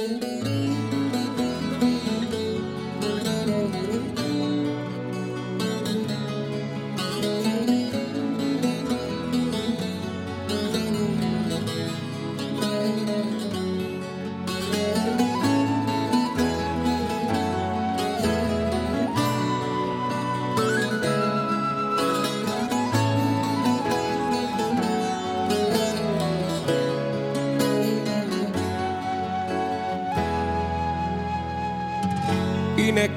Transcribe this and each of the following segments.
Είναι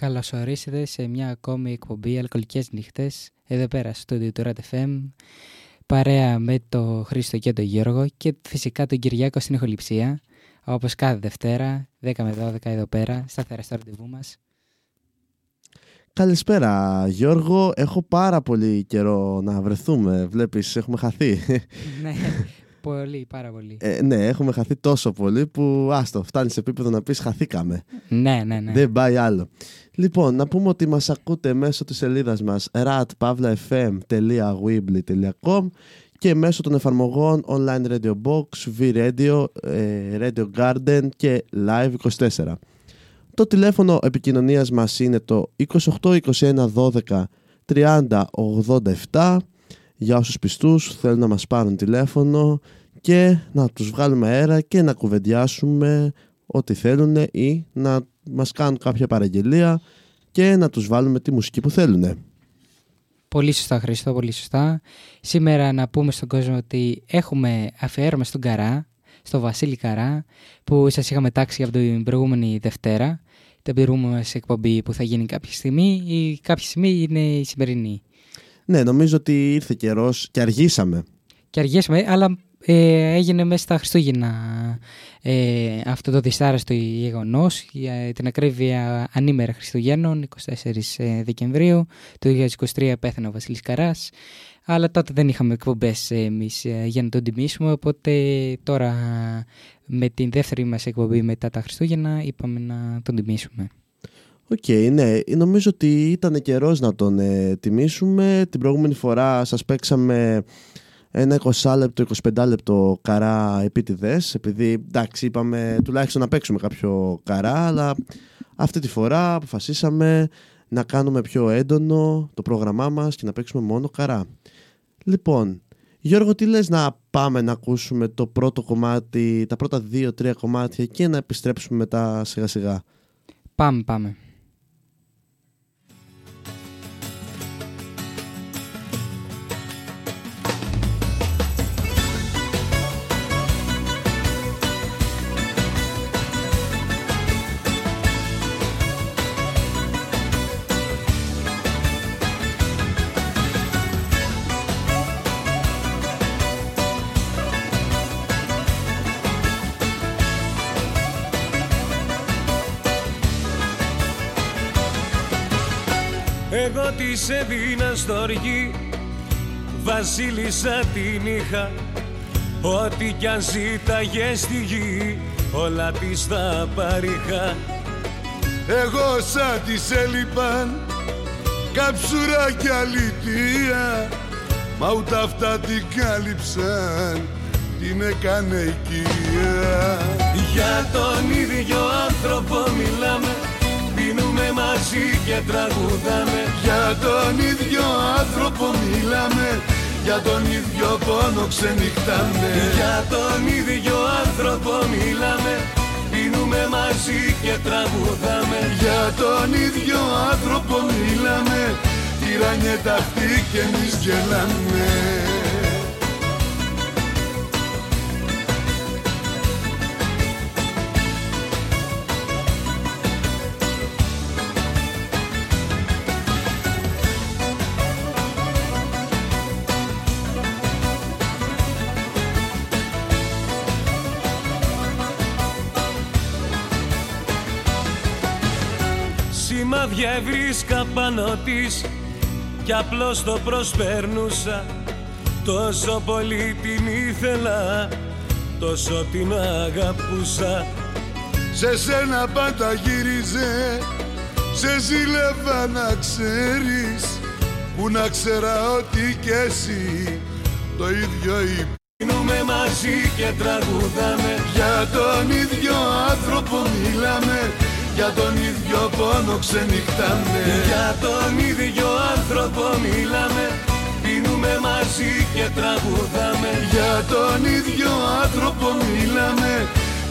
Καλώς ορίσατε σε μια ακόμη εκπομπή Αλκοολικές νύχτες εδώ πέρα στο studio του RATFM παρέα με το Χρήστο και τον Γιώργο και φυσικά τον Κυριάκο στην ηχοληψία όπως κάθε Δευτέρα 10 με 12 εδώ πέρα σταθερά στο ραντεβού μας. Καλησπέρα Γιώργο, έχω πάρα πολύ καιρό να βρεθούμε, βλέπεις έχουμε χαθεί. Ναι, πολύ, πάρα πολύ. Ε, Ναι, έχουμε χαθεί τόσο πολύ που άστο, φτάνεις σε επίπεδο να πεις χαθήκαμε Ναι, ναι, ναι. Δεν πάει άλλο. Λοιπόν, να πούμε ότι μας ακούτε μέσω της σελίδας μας ratpavlafm.weebly.com και μέσω των εφαρμογών Online Radio Box, V-Radio, ε, Radio Garden και Live 24. Το τηλέφωνο επικοινωνίας μας είναι το 28 21 12 30 87 για όσους πιστούς θέλουν να μας πάρουν τηλέφωνο και να τους βγάλουμε αέρα και να κουβεντιάσουμε ό,τι θέλουν ή να μας κάνουν κάποια παραγγελία και να τους βάλουμε τη μουσική που θέλουν. Πολύ σωστά Χριστό, πολύ σωστά. Σήμερα να πούμε στον κόσμο ότι έχουμε αφιέρωμα στον Καρά, στο Βασίλη Καρά, που σας είχαμε τάξει από την προηγούμενη Δευτέρα, την προηγούμενη μας εκπομπή που θα γίνει κάποια στιγμή ή κάποια στιγμή είναι η σημερινή. Ναι, νομίζω ότι ήρθε καιρός και αργήσαμε. Και αργήσαμε, αλλά ε, έγινε μέσα στα Χριστούγεννα ε, αυτό το δυσάρεστο γεγονός για την ακρίβεια ανήμερα Χριστουγέννων 24 ε, Δεκεμβρίου του 2023 πέθανε ο Βασίλης Καράς αλλά τότε δεν είχαμε εκπομπές εμείς ε, για να τον τιμήσουμε οπότε τώρα με την δεύτερη μας εκπομπή μετά τα Χριστούγεννα είπαμε να τον τιμήσουμε. OK, okay, ναι. Νομίζω ότι ήταν καιρός να τον ε, τιμήσουμε. Την προηγούμενη φορά σας παίξαμε ένα 20 λεπτό, 25 λεπτό καρά επίτηδες. Επειδή εντάξει, είπαμε τουλάχιστον να παίξουμε κάποιο καρά, αλλά αυτή τη φορά αποφασίσαμε να κάνουμε πιο έντονο το πρόγραμμά μας και να παίξουμε μόνο καρά. Λοιπόν, Γιώργο, τι λες να πάμε να ακούσουμε το πρώτο κομμάτι, τα πρώτα δύο-τρία κομμάτια και να επιστρέψουμε μετά σιγά σιγά. Πάμε, πάμε. Σε δίνα στοργή Βασίλισσα την είχα. Ό,τι κι αν ζήταγε στη γη Όλα της τα παρήχα. Εγώ σαν της έλειπαν Κάψουρα κι αλητία Μα ούτε αυτά την κάλυψαν Την έκανε οικία. Για τον ίδιο άνθρωπο μιλάμε Πίνουμε μαζί και τραγουδάμε Για τον ίδιο άνθρωπο μιλάμε Για τον ίδιο πόνο ξενυχτάμε. Για τον ίδιο άνθρωπο μιλάμε Πίνουμε μαζί και τραγουδάμε. Για τον ίδιο άνθρωπο μιλάμε Τυράνιε αυτή και εμείς γελάμε μάτια ευρίσκα πάνω της κι απλώς το προσπέρνουσα. Τόσο πολύ την ήθελα τόσο την αγαπούσα. Σε σένα πάντα γύριζε σε ζήλευα να ξέρεις που να ξέρα ότι κι εσύ το ίδιο Πίνουμε μαζί και τραγουδάμε Για τον ίδιο άνθρωπο μιλάμε για τον ίδιο πόνο ξενυχτάμε. Για τον ίδιο άνθρωπο μιλάμε. Πίνουμε μαζί και τραγουδάμε. Για τον ίδιο άνθρωπο μιλάμε.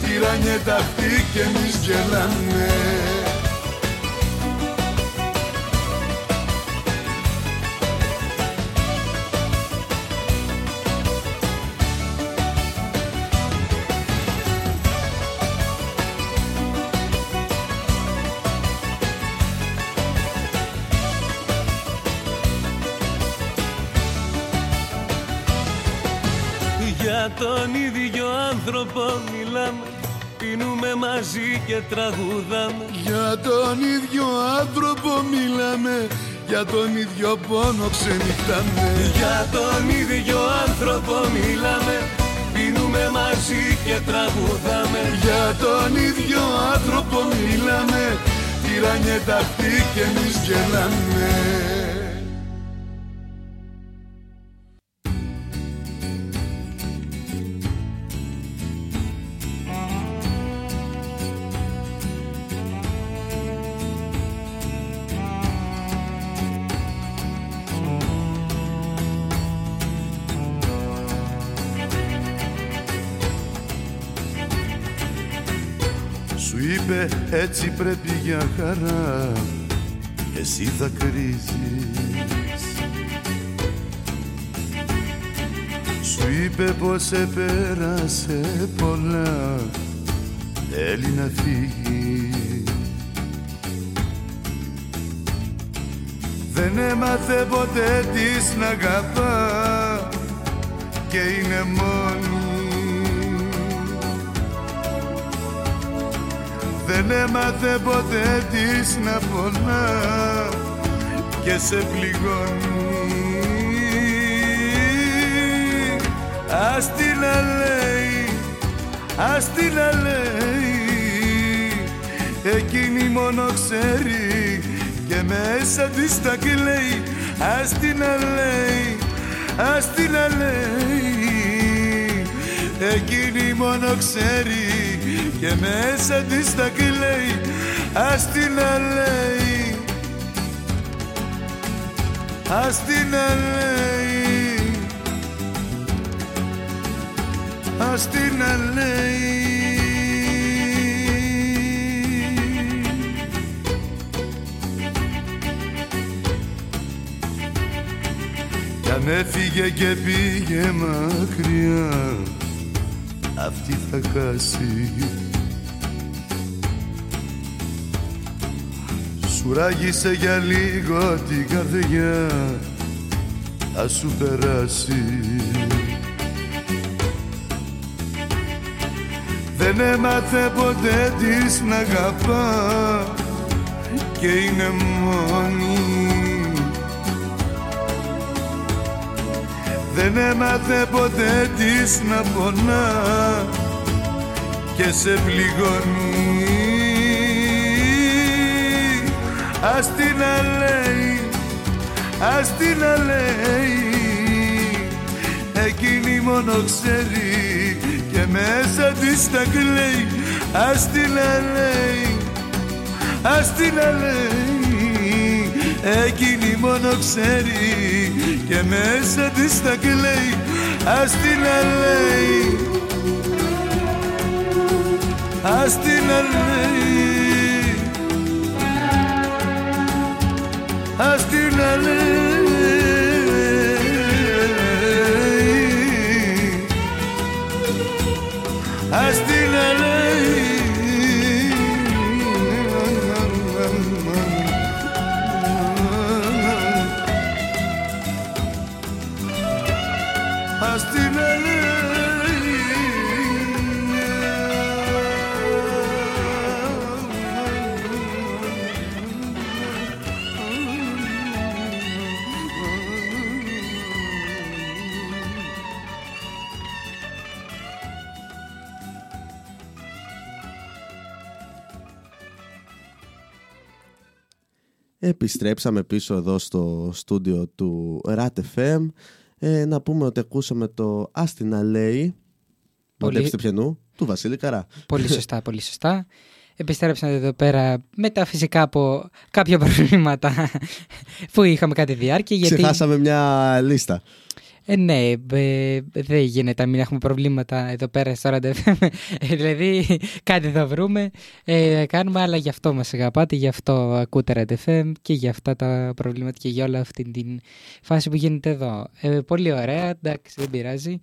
Τυράνιε αυτή και εμείς γελάμε μαζί και τραγουδάμε. Για τον ίδιο άνθρωπο μιλάμε για τον ίδιο πόνο ξενυχτάμε. Για τον ίδιο άνθρωπο μιλάμε Πίνουμε μαζί και τραγουδάμε. Για τον ίδιο άνθρωπο μιλάμε Τυράνιε αυτή και εμείς γελάμε έτσι πρέπει για χαρά. Εσύ θα κρίζεις. Σου είπε πως επέρασε πολλά. Θέλει να φύγει. Δεν έμαθε ποτέ της να αγαπά. Και είναι μόνη Δεν έμαθε ποτέ της να πονά και σε πληγώνει. Ας την να λέει, ας την να λέει. Εκείνη μόνο ξέρει και μέσα της τα κλαίει. Ας την να λέει, ας την να λέει. Εκείνη μόνο ξέρει και μέσα της τα κλαίει Ας την να λέει, ας την να λέει Ας την να λέει Κι αν έφυγε και πήγε μακριά αυτή θα χάσει Σου ράγισε για λίγο την καρδιά θα σου περάσει. Δεν έμαθε ποτέ της να αγαπά και είναι μόνη. Δεν έμαθε ποτέ της να πονά και σε πληγώνει Ας την να λέει, ας την να λέει. Εκείνη μόνο ξέρει και μέσα της τα κλαίει. Ας την να λέει, ας την να λέει. Εκείνη μόνο ξέρει και μέσα της τα κλαίει. Ας την να λέει, ας την να Ας την να Επιστρέψαμε πίσω εδώ στο στούντιο του RAT FM. Ε, να πούμε ότι ακούσαμε το Άστινα λέει. Πολύ- Μαντέψτε ποιανού, του Βασίλη Καρά. Πολύ σωστά, πολύ σωστά. Επιστρέψαμε εδώ πέρα μετά φυσικά από κάποια προβλήματα που είχαμε κατά τη διάρκεια. Γιατί, Ξεχάσαμε μια λίστα. Ε, ναι, ε, δεν γίνεται να μην έχουμε προβλήματα εδώ πέρα στο RADFM. Ε, δηλαδή κάτι θα βρούμε, ε, κάνουμε, αλλά γι' αυτό μας αγαπάτε, γι' αυτό ακούτε RADFM και για αυτά τα προβλήματα και για όλα αυτή την φάση που γίνεται εδώ. Ε, πολύ ωραία, εντάξει, δεν πειράζει.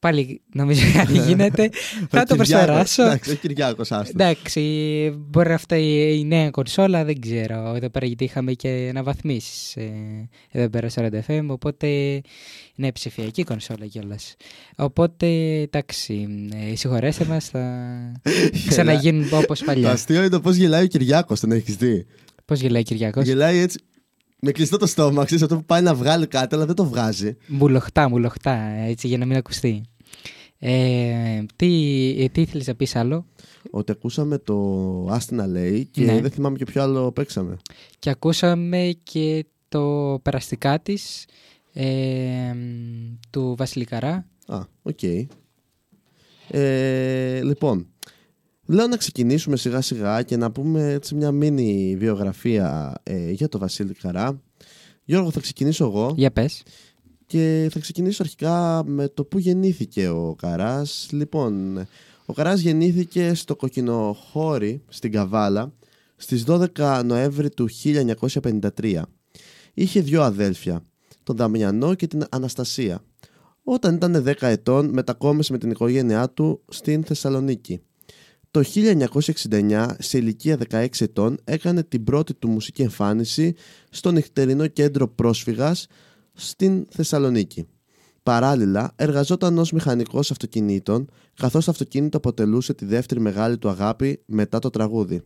Πάλι νομίζω κάτι γίνεται. θα Ο το Κυριάκος- προσφεράσω. Εντάξει, ο Κυριάκος άστο. Εντάξει, μπορεί αυτά η, η νέα κονσόλα, δεν ξέρω. Εδώ πέρα γιατί είχαμε και αναβαθμίσεις ε, εδώ πέρα στο Red FM. Οπότε είναι ψηφιακή κονσόλα κιόλας. Οπότε εντάξει, ε, συγχωρέστε μας, θα ξαναγίνουν όπως Το παλιά. αστείο είναι το πώς γελάει ο Κυριάκος, τον έχεις δει; Πώς γελάει ο Κυριακό. Γελάει έτσι. Με κλειστό το στόμα, ξέρεις αυτό που πάει να βγάλει κάτι, αλλά δεν το βγάζει. Μουλοχτά, μουλοχτά, έτσι για να μην ακουστεί. Ε, τι, ε, τι ήθελες να πεις άλλο; Ότι ακούσαμε το Άστινα λέει και Ναι. δεν θυμάμαι και ποιο άλλο παίξαμε. Και ακούσαμε και το περαστικά της ε, του Βασίλη Καρά. Α, οκ. Ε, λοιπόν, λέω να ξεκινήσουμε σιγά σιγά και να πούμε έτσι μια μίνι βιογραφία ε, για το Βασίλη Καρά. Γιώργο, θα ξεκινήσω εγώ Για πες. και θα ξεκινήσω αρχικά με το που γεννήθηκε ο Καράς. Λοιπόν, ο Καράς γεννήθηκε στο Κοκκινοχώρι, στην Καβάλα, στις 12 Νοέμβρη του 1953. Είχε δύο αδέλφια, τον Δαμιανό και την Αναστασία. Όταν ήταν 10 ετών μετακόμισε με την οικογένειά του στην Θεσσαλονίκη. Το 1969, σε ηλικία 16 ετών, έκανε την πρώτη του μουσική εμφάνιση στο νυχτερινό κέντρο πρόσφυγας στην Θεσσαλονίκη. Παράλληλα, εργαζόταν ως μηχανικός αυτοκινήτων, καθώς το αυτοκίνητο αποτελούσε τη δεύτερη μεγάλη του αγάπη μετά το τραγούδι.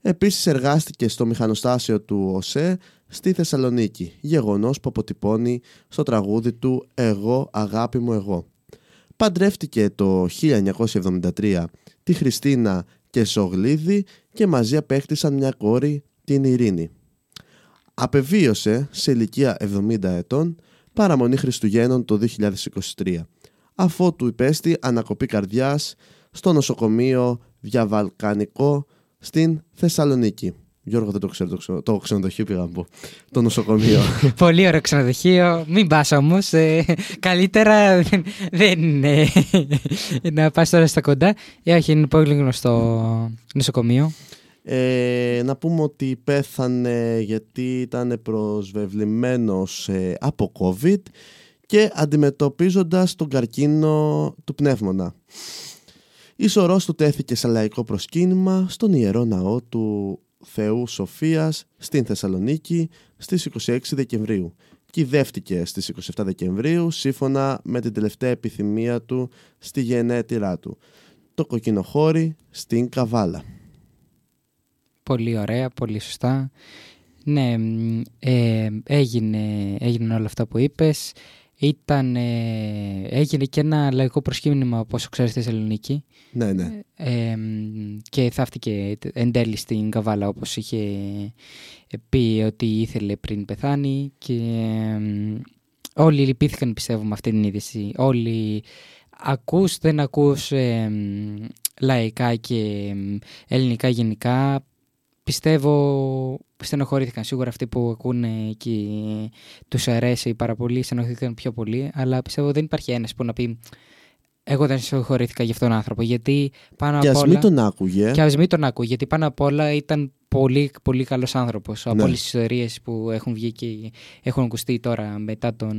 Επίσης εργάστηκε στο μηχανοστάσιο του ΟΣΕ στη Θεσσαλονίκη, γεγονός που αποτυπώνει στο τραγούδι του «Εγώ, αγάπη μου, εγώ». Παντρεύτηκε το 1973 τη Χριστίνα και Σογλίδη και μαζί απέκτησαν μια κόρη, την Ειρήνη. Απεβίωσε σε ηλικία 70 ετών παραμονή Χριστουγέννων το 2023 αφότου υπέστη ανακοπή καρδιάς στο νοσοκομείο Διαβαλκανικό στην Θεσσαλονίκη. Γιώργο, δεν το ξέρω το, το ξενοδοχείο πήγα να πω. Το νοσοκομείο. Πολύ ωραίο ξενοδοχείο. Μην πας όμως. Ε, καλύτερα δεν είναι να πας τώρα στα κοντά. Ε, όχι, είναι πολύ γνωστό νοσοκομείο. Ε, να πούμε ότι πέθανε γιατί ήταν προσβεβλημένος ε, από COVID και αντιμετωπίζοντας τον καρκίνο του πνεύμονα. Η σωρός του τέθηκε σε λαϊκό προσκύνημα στον Ιερό Ναό του Θεού Σοφίας στην Θεσσαλονίκη στις 26 Δεκεμβρίου. Κυδεύτηκε στις 27 Δεκεμβρίου σύμφωνα με την τελευταία επιθυμία του στη γενέτειρά του. Το κοκκινοχώρι στην Καβάλα. Πολύ ωραία, πολύ σωστά. Ναι, ε, έγινε, έγινε όλα αυτά που είπες. Ήταν, ε, έγινε και ένα λαϊκό προσκύνημα, όπως ξέρεις, στη Θεσσαλονίκη. Ναι, ναι. Ε, και θαύτηκε εν τέλει στην Καβάλα, όπως είχε πει ότι ήθελε πριν πεθάνει. Και όλοι λυπήθηκαν, πιστεύω, με αυτή την είδηση. Όλοι ακούς, δεν ακούς λαϊκά και ελληνικά γενικά πιστεύω στενοχωρήθηκαν σίγουρα αυτοί που ακούνε και τους αρέσει πάρα πολύ, στενοχωρήθηκαν πιο πολύ, αλλά πιστεύω δεν υπάρχει ένας που να πει εγώ δεν στενοχωρήθηκα για αυτόν τον άνθρωπο, γιατί πάνω και απ' ας όλα... μην τον άκουγε. Και ας μην τον άκουγε, γιατί πάνω απ' όλα ήταν πολύ, πολύ καλός άνθρωπος. Από Ναι. όλες τις ιστορίες που έχουν βγει και έχουν ακουστεί τώρα μετά τον...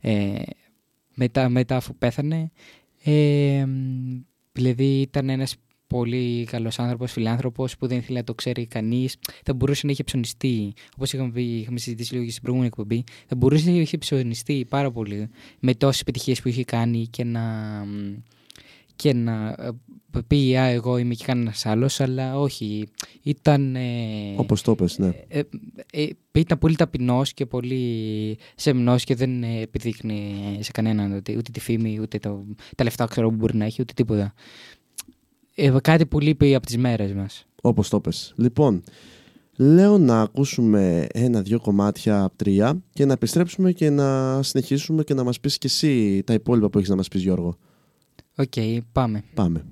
Ε, μετά, μετά αφού πέθανε. Ε, δηλαδή ήταν ένας πολύ καλός άνθρωπος, φιλάνθρωπος που δεν ήθελε να το ξέρει κανείς. Θα μπορούσε να είχε ψωνιστεί, όπως είχαμε, πει, είχαμε συζητήσει λίγο και στην προηγούμενη εκπομπή, θα μπορούσε να είχε ψωνιστεί πάρα πολύ με τόσες επιτυχίες που είχε κάνει και να, και να ε, πει «Α, εγώ είμαι και κανένας άλλος, αλλά όχι. Ήταν, ε, Όπως το πες, ναι. ε, ε, ήταν πολύ ταπεινός και πολύ σεμνός και δεν ε, επιδείχνει σε κανέναν ούτε, ούτε τη φήμη, ούτε το, τα λεφτά ξέρω που μπορεί να έχει, ούτε τίποτα. Ε, κάτι που λείπει από τις μέρες μας. Όπως το πες. Λοιπόν, λέω να ακούσουμε ένα-δυο κομμάτια από τρία και να επιστρέψουμε και να συνεχίσουμε και να μας πεις και εσύ τα υπόλοιπα που έχεις να μας πεις Γιώργο. Οκ, πάμε. Πάμε.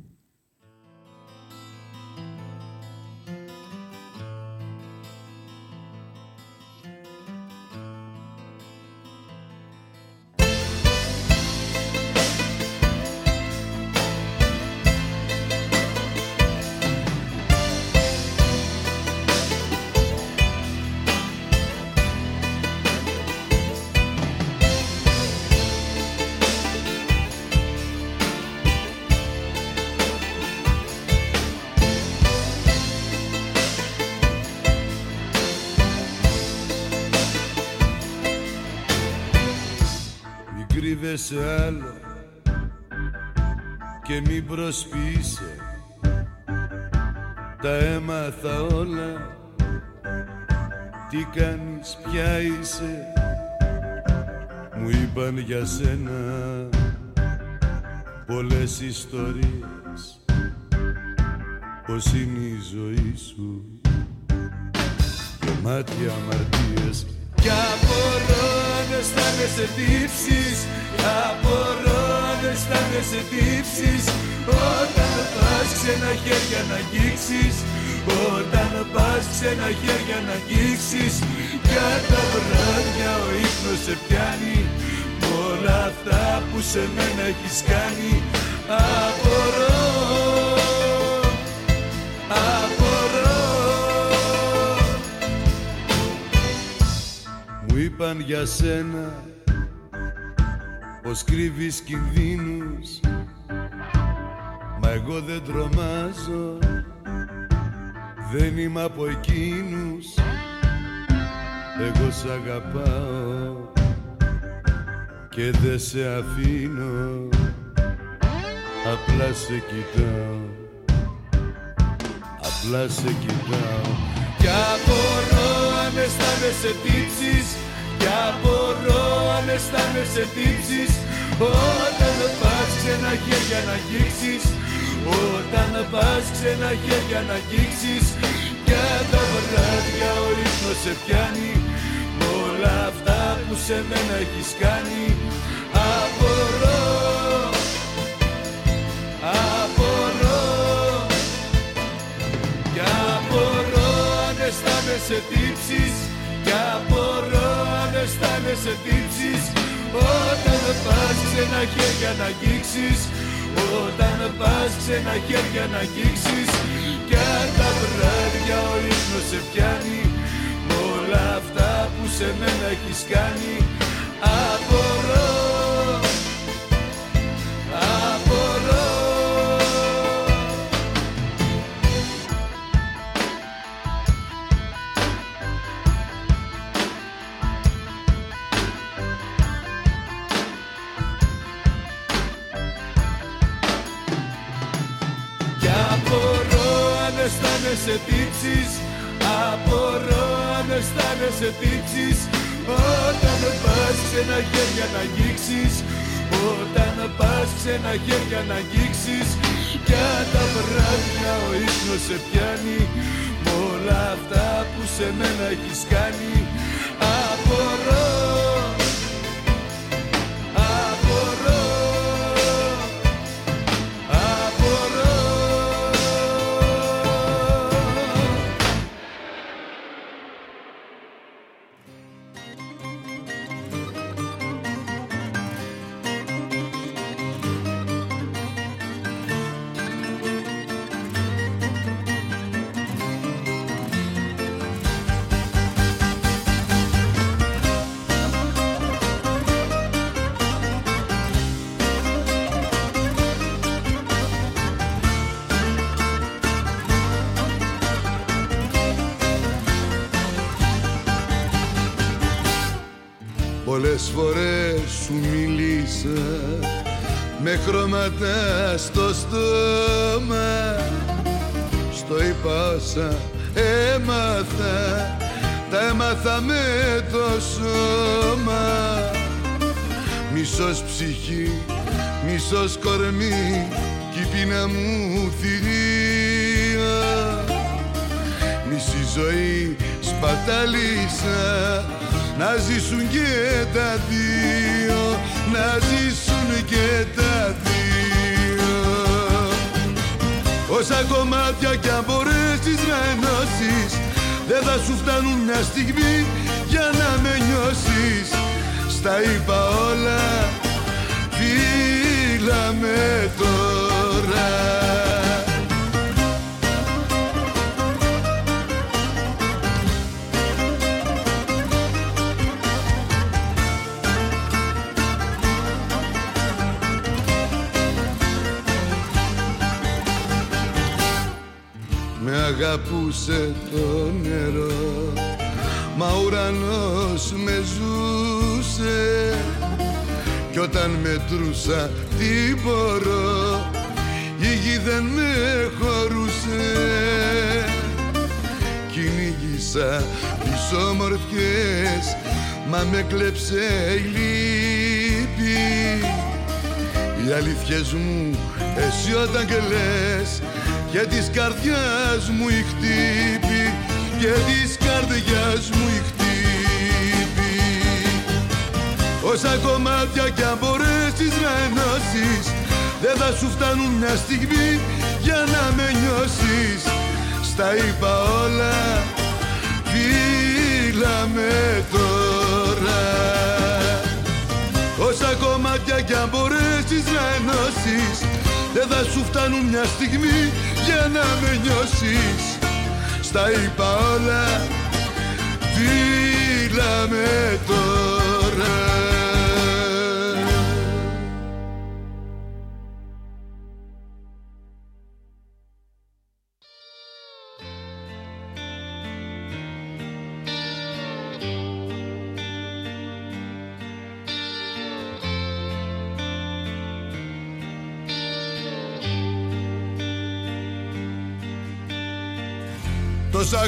Κρύβεσαι άλλο και μην προσποιείσαι Τα έμαθα όλα. Τι κάνεις, ποια είσαι Μου είπαν για σένα Πολλές ιστορίες. Πως είναι η ζωή σου Γεμάτη αμαρτίες Κι απορώ αν αισθάνεσαι τύψεις. Απορώ αν αισθάνεσαι τύψεις. Όταν πας ξένα χέρια να αγγίξεις. Όταν πας ξένα χέρια να αγγίξεις. Για τα βράδια ο ύπνος σε πιάνει. Μ' όλα αυτά που σε μένα έχεις κάνει. Απορώ Απορώ είπαν για σένα πως κρύβεις κινδύνους. Μα εγώ δεν τρομάζω Δεν είμαι από εκείνους. Εγώ σ' αγαπάω Και δεν σε αφήνω. Απλά σε κοιτάω Απλά σε κοιτάω. Κι απορώ αν αισθάνεσαι τύψεις Κι απορώ αν αισθάνεσαι τύψεις. Όταν πας ξένα χέρια να αγγίξεις. Όταν πας ξένα χέρια να αγγίξεις. Κι τα βράδια ο ύπνος σε πιάνει. Μ' όλα αυτά που σε μένα έχεις κάνει. Απορώ. Απορώ. Κι απορώ αν αισθάνεσαι τύψεις. Κι απορώ αν αισθάνεσαι τύψεις. Όταν πας ξένα χέρια να αγγίξεις. Όταν πας ξένα χέρια να αγγίξεις. Κι αν τα βράδια ο ύπνος σε πιάνει. Μ' όλα αυτά που σε μένα έχεις κάνει. Απορώ Απορώ αισθάνεσαι τύψεις Απορώ αν αισθάνεσαι τύψεις Όταν πας ξένα χέρια να αγγίξεις Όταν πας ξένα χέρια να αγγίξεις Κι αν τα βράδια ο ύπνος σε πιάνει Μ' όλα αυτά που σε μένα έχεις κάνει χρώματα στο στόμα. Στο είπα όσα έμαθα τα έμαθα με το σώμα. Μισός ψυχή, μισός κορμί κι η πείνα μου θηρία. Μισή ζωή σπατάλησα να ζήσουν και τα δύο να ζήσουν και τα δύο. Όσα κομμάτια κι αν μπορέσεις να ενώσεις δεν θα σου φτάνουν μια στιγμή για να με νιώσεις. Στα είπα όλα, φίλα με τώρα αγαπούσε το νερό. Μα ο ουρανός με ζούσε. Κι όταν μετρούσα τι μπορώ. Η γη δεν με χωρούσε. Κυνήγησα τις όμορφιες Μα με κλέψε η λύπη. Οι αλήθειες μου εσύ όταν κλαις Και της καρδιάς μου η χτύπη Και της καρδιάς μου η χτύπη. Όσα κομμάτια κι αν μπορέσεις να ενώσεις Δεν θα σου φτάνουν μια στιγμή για να με νιώσεις. Στα είπα όλα, φίλα με τώρα. Όσα κομμάτια κι αν μπορέσεις να ενώσεις δεν θα σου φτάνουν μια στιγμή για να με νιώσεις. Στα είπα όλα, δίλα με τώρα.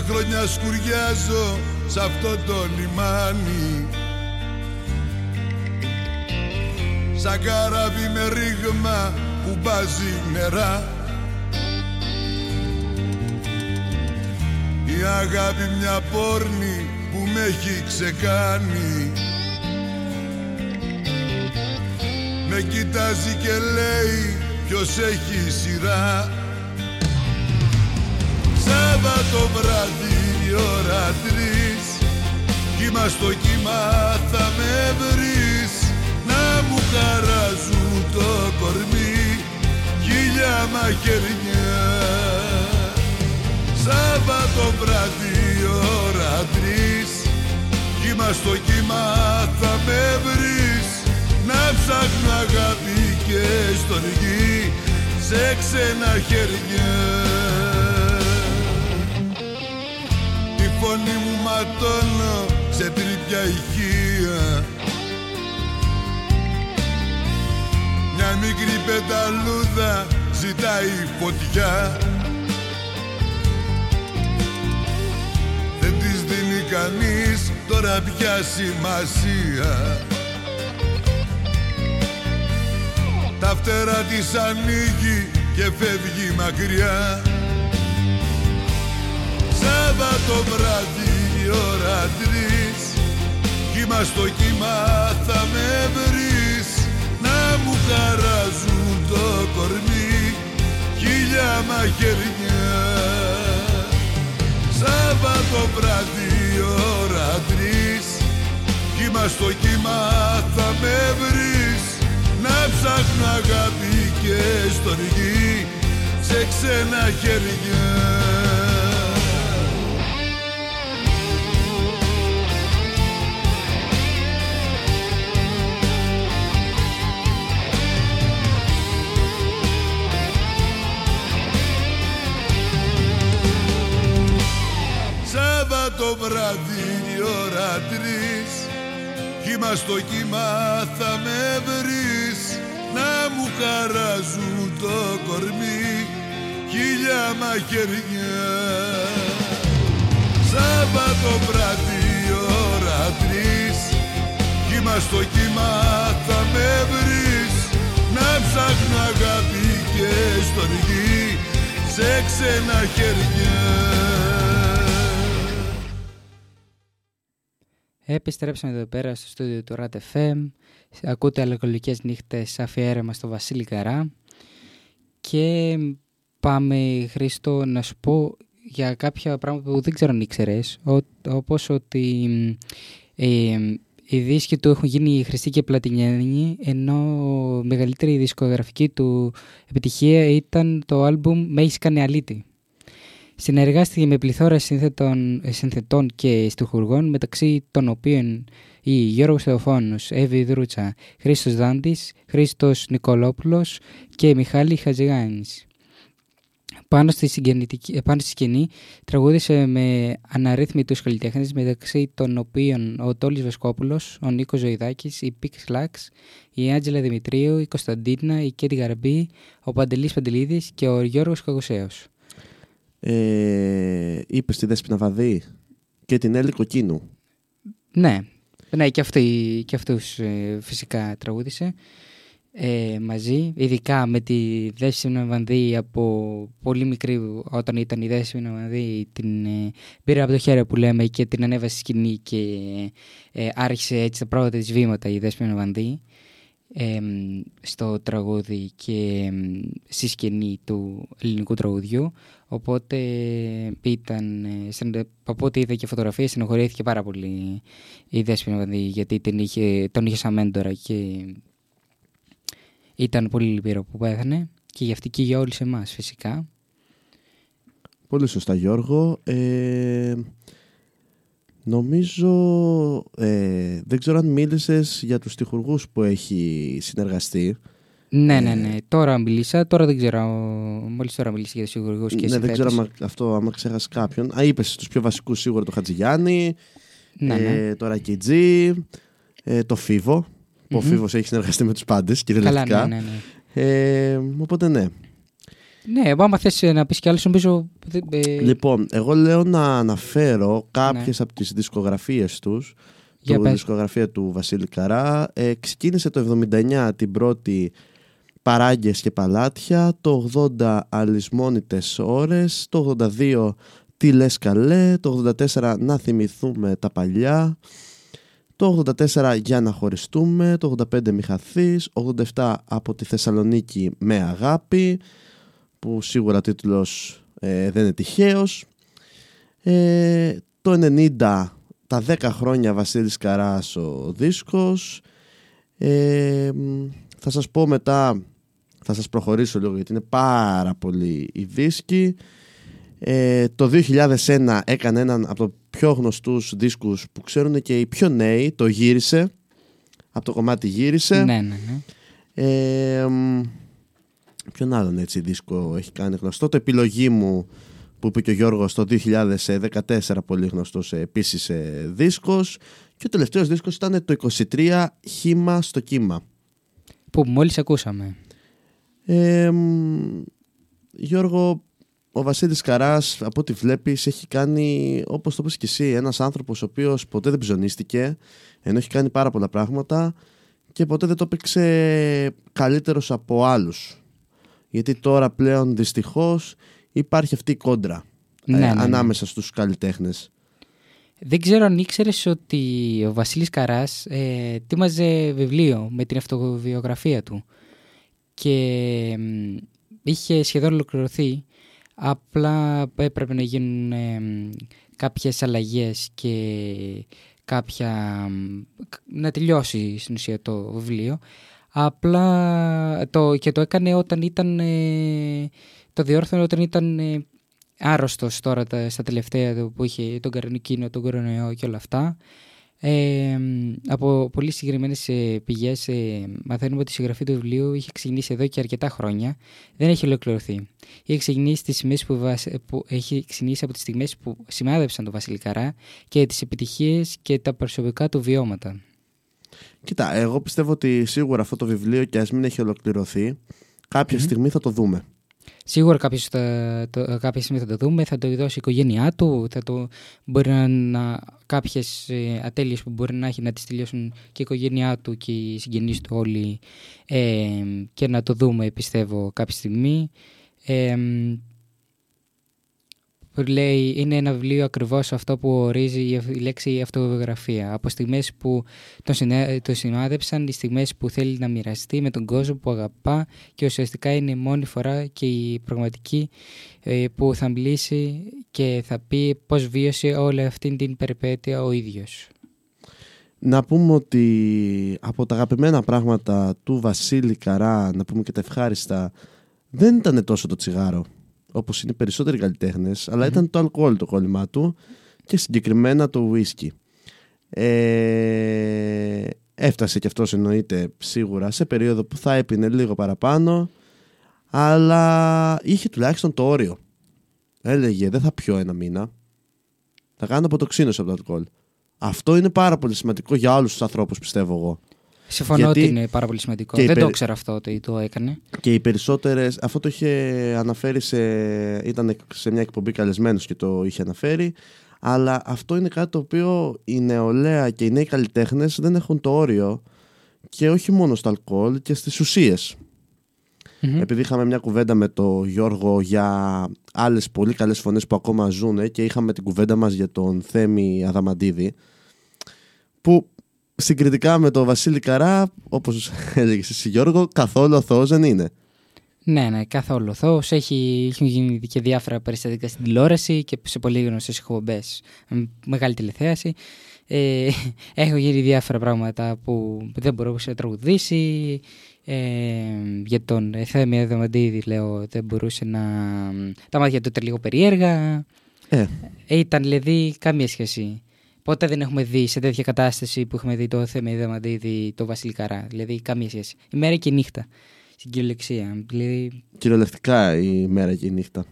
Χρόνια σκουριάζω σε αυτό το λιμάνι. Σαν καράβι με ρήγμα που μπάζει νερά. Η αγάπη μια πόρνη που με έχει ξεκάνει. Με κοιτάζει και λέει ποιος έχει σειρά Σάββατο βράδυ η ώρα τρεις. Κύμα στο κύμα θα με βρεις. Να μου χαράζουν το κορμί. Χίλια μαχαιριά Σάββατο βράδυ ώρα τρεις. Κύμα στο κύμα θα με βρεις. Να ψάχνω αγάπη και στοργή. Σε ξένα χέρια φωνή μου ματώνω σε τρίπια ηχεία. Μια μικρή πεταλούδα ζητάει φωτιά. Κανείς τώρα πια σημασία. Τα φτερά της ανοίγει και φεύγει μακριά Σάββατο βράδυ η ώρα τρεις. Κύμα στο κύμα θα με βρεις. Να μου χαράζουν το κορμί. Χίλια μαχαιριά Σάββατο βράδυ ώρα τρεις. Κύμα στο κύμα θα με βρεις. Να ψάχνω αγάπη και στοργή. Σε ξένα χέρια το βράδυ η ώρα τρεις. Κύμα στο κύμα θα με βρεις. Να μου χαράζουν το κορμί. Χίλια μαχαιριά. Σάββατο βράδυ η ώρα τρεις. Κύμα στο κύμα θα με βρεις. Να ψάχνω αγάπη και στοργή. Σε ξένα χέρια Επιστρέψαμε εδώ πέρα στο στούντιο του RAT FM. Ακούτε αλκοολικές νύχτες αφιέρωμα στο Βασίλη Καρά. Και πάμε Χρήστο να σου πω για κάποια πράγματα που δεν ξέρω αν ήξερες. Όπως ότι ε, οι δίσκοι του έχουν γίνει χρηστοί και πλατινιάνοι ενώ η μεγαλύτερη δισκογραφική του επιτυχία ήταν το άλμπουμ «Με έχεις κάνει αλήτη». Συνεργάστηκε με πληθώρα συνθετών, συνθετών και στοιχουργών μεταξύ των οποίων οι Γιώργος Θεοφώνος, Εύη Δρούτσα, Χρήστος Δάντης, Χρήστος Νικολόπουλος και Μιχάλη Χατζηγάνης. Πάνω στη, πάνω στη σκηνή τραγούδισε με αναρρύθμιτους καλλιτέχνες μεταξύ των οποίων ο Τόλης Βασκόπουλος, ο Νίκος Ζωηδάκης, η Πίξ Λάξ, η Άντζελα Δημητρίου, η Κωνσταντίνα, η Κέτη Γαρμπή, ο Παντελής Παντελίδης και ο Γιώργος Καγουσέος ε, είπες στη Δέσποινα Βαδί και την Έλλη Κοκκίνου. Ναι, ναι και, αυτή, και αυτούς ε, φυσικά τραγούδισε ε, μαζί, ειδικά με τη Δέσποινα Βανδύ από πολύ μικρή όταν ήταν η Δέσποινα Βανδύ την ε, πήρε από το χέρι που λέμε και την ανέβασε στη σκηνή και ε, άρχισε έτσι τα πρώτα της βήματα η Δέσποινα Βανδύ στο τραγούδι και στη σκηνή του ελληνικού τραγουδιού οπότε ήταν από ό,τι είδα και φωτογραφίες συνοχωρήθηκε πάρα πολύ η Δέσποινα Βανδύ γιατί την είχε, τον είχε σαν μέντορα και ήταν πολύ λυπηρό που πέθανε και για αυτή και για όλους εμάς φυσικά Πολύ σωστά Γιώργο ε, Νομίζω, ε, δεν ξέρω αν μίλησες για τους τυχουργούς που έχει συνεργαστεί. Ναι, ναι, ναι. Τώρα μίλησα, τώρα δεν ξέρω. Μόλις τώρα μίλησα για του τυχουργού και Ναι, δεν ξέρω αν αυτό, άμα ξέχασες κάποιον. Α, είπες τους πιο βασικούς σίγουρα το Χατζηγιάννη, ναι, ναι. Ε, το Ρακιτζή, ε, το Φίβο. Mm-hmm. Ο Φίβος έχει συνεργαστεί με τους πάντες κυριολεκτικά. Καλά, ναι, ναι, ναι. Ε, οπότε ναι. Ναι, άμα θες να πεις κι άλλος, νομίζω... ε, Λοιπόν, εγώ λέω να αναφέρω κάποιες Ναι. από τις δισκογραφίες τους. Για του πες. δισκογραφία του Βασίλη Καρά. Ε, ξεκίνησε το 79 την πρώτη Παράγκες και Παλάτια, το 80 Αλυσμόνητες Ώρες, το 82 Τι λες καλέ, το 84 Να θυμηθούμε τα παλιά, το 84 Για να χωριστούμε, το 85 Μη χαθείς, 87 Από τη Θεσσαλονίκη με αγάπη, που σίγουρα τίτλος ε, δεν είναι τυχαίος. Ε, το 90 τα 10 χρόνια Βασίλης Καράς ο δίσκος. Ε, μ, θα σας πω μετά, θα σας προχωρήσω λίγο γιατί είναι πάρα πολύ οι δίσκοι. Ε, το 2001 έκανε έναν από τους πιο γνωστούς δίσκους που ξέρουν και οι πιο νέοι, το γύρισε. Από το κομμάτι γύρισε. Ναι, ναι, ναι. Ε, μ, ποιον άλλον έτσι δίσκο έχει κάνει γνωστό. Το επιλογή μου που είπε και ο Γιώργος το 2014 πολύ γνωστός ε, επίσης ε, δίσκος. Και ο τελευταίος δίσκος ήταν το 23 χήμα στο κύμα. Που μόλις ακούσαμε. Ε, μ, Γιώργο, ο Βασίλης Καράς από ό,τι βλέπεις έχει κάνει όπως το πες και εσύ ένας άνθρωπος ο οποίος ποτέ δεν ψωνίστηκε ενώ έχει κάνει πάρα πολλά πράγματα και ποτέ δεν το έπαιξε καλύτερος από άλλους. Γιατί τώρα πλέον δυστυχώς υπάρχει αυτή η κόντρα ε, Ναι, ναι, ναι. ανάμεσα στους καλλιτέχνες. Δεν ξέρω αν ήξερες ότι ο Βασίλης Καράς ε, τίμαζε βιβλίο με την αυτοβιογραφία του και μ, είχε σχεδόν ολοκληρωθεί απλά έπρεπε να γίνουν ε, μ, κάποιες αλλαγές και κάποια μ, κ- να τελειώσει στην ουσία το βιβλίο απλά το, και το έκανε όταν ήταν ε, το διόρθωνε όταν ήταν ε, άρρωστος τώρα τα, στα τελευταία του που είχε τον καρνικίνο, τον κορονοϊό και όλα αυτά. Ε, μ, από πολύ συγκεκριμένες πηγές ε, μαθαίνουμε ότι η συγγραφή του βιβλίου είχε ξεκινήσει εδώ και αρκετά χρόνια. Δεν έχει ολοκληρωθεί. Είχε ξεκινήσει, τις σημαίες που, βασ- που έχει ξεκινήσει από τις στιγμές που σημάδεψαν τον Βασίλη Καρά και τις επιτυχίες και τα προσωπικά του βιώματα. Κοίτα, εγώ πιστεύω ότι σίγουρα αυτό το βιβλίο και ας μην έχει ολοκληρωθεί κάποια στιγμή θα το δούμε Σίγουρα κάποιος θα, το, κάποια στιγμή θα το δούμε, θα το δώσει η οικογένειά του, θα το, μπορεί να, να κάποιες ε, ατέλειες που μπορεί να έχει να τις τελειώσουν και η οικογένειά του και οι συγγενείς του όλοι ε, και να το δούμε πιστεύω κάποια στιγμή. Ε, που λέει, είναι ένα βιβλίο ακριβώς αυτό που ορίζει η, η λέξη αυτοβιογραφία. Από στιγμές που τον, συνέ, τον σημάδεψαν, οι στιγμές που θέλει να μοιραστεί με τον κόσμο που αγαπά και ουσιαστικά είναι η μόνη φορά και η πραγματική ε, που θα μιλήσει και θα πει πώς βίωσε όλη αυτή την περιπέτεια ο ίδιος. Να πούμε ότι από τα αγαπημένα πράγματα του Βασίλη Καρά, να πούμε και τα ευχάριστα, δεν ήταν τόσο το τσιγάρο, όπως είναι οι περισσότεροι καλλιτέχνες, αλλά ήταν το αλκοόλ το κόλλημά του και συγκεκριμένα το ουίσκι. Ε, έφτασε και αυτός εννοείται σίγουρα σε περίοδο που θα έπινε λίγο παραπάνω, αλλά είχε τουλάχιστον το όριο. Έλεγε δεν θα πιω ένα μήνα, θα κάνω αποτοξίνωση από το αλκοόλ. Αυτό είναι πάρα πολύ σημαντικό για όλους τους ανθρώπους πιστεύω εγώ. Συμφωνώ Γιατί ότι είναι πάρα πολύ σημαντικό. και οι Δεν το περι- ήξερα αυτό ότι το έκανε. Και οι περισσότερες, αυτό το είχε αναφέρει σε, ήταν σε μια εκπομπή καλεσμένος και το είχε αναφέρει, αλλά αυτό είναι κάτι το οποίο η νεολαία και οι νέοι καλλιτέχνες δεν έχουν το όριο και όχι μόνο στο αλκοόλ και στις ουσίες. Μμμ. Επειδή είχαμε μια κουβέντα με τον Γιώργο για άλλες πολύ καλές φωνές που ακόμα ζουν και είχαμε την κουβέντα μας για τον Θέμη Αδαμαντίδη που συγκριτικά με τον Βασίλη Καρά όπως έλεγες εσύ Γιώργο καθόλου αθώος δεν είναι. Ναι, ναι, καθόλου. Θό έχει, έχουν γίνει και διάφορα περιστατικά στην τηλεόραση και σε πολύ γνωστές εκπομπές. Μεγάλη τηλεθέαση. Ε, έχουν γίνει διάφορα πράγματα που δεν μπορούσε να τραγουδήσει. Ε, για τον Θέμη Αδαμαντίδη, λέω, δεν μπορούσε να. Τα μάτια του ήταν λίγο περίεργα. Ε, Ε, ήταν δηλαδή καμία σχέση. Ποτέ δεν έχουμε δει σε τέτοια κατάσταση που έχουμε δει το Θέμη Αδαμαντίδη, το Βασίλη Καρά. Δηλαδή καμία σχέση. Η μέρα και η νύχτα. Στην κυριολεξία. Δηλαδή κυριολεκτικά η μέρα και η νύχτα.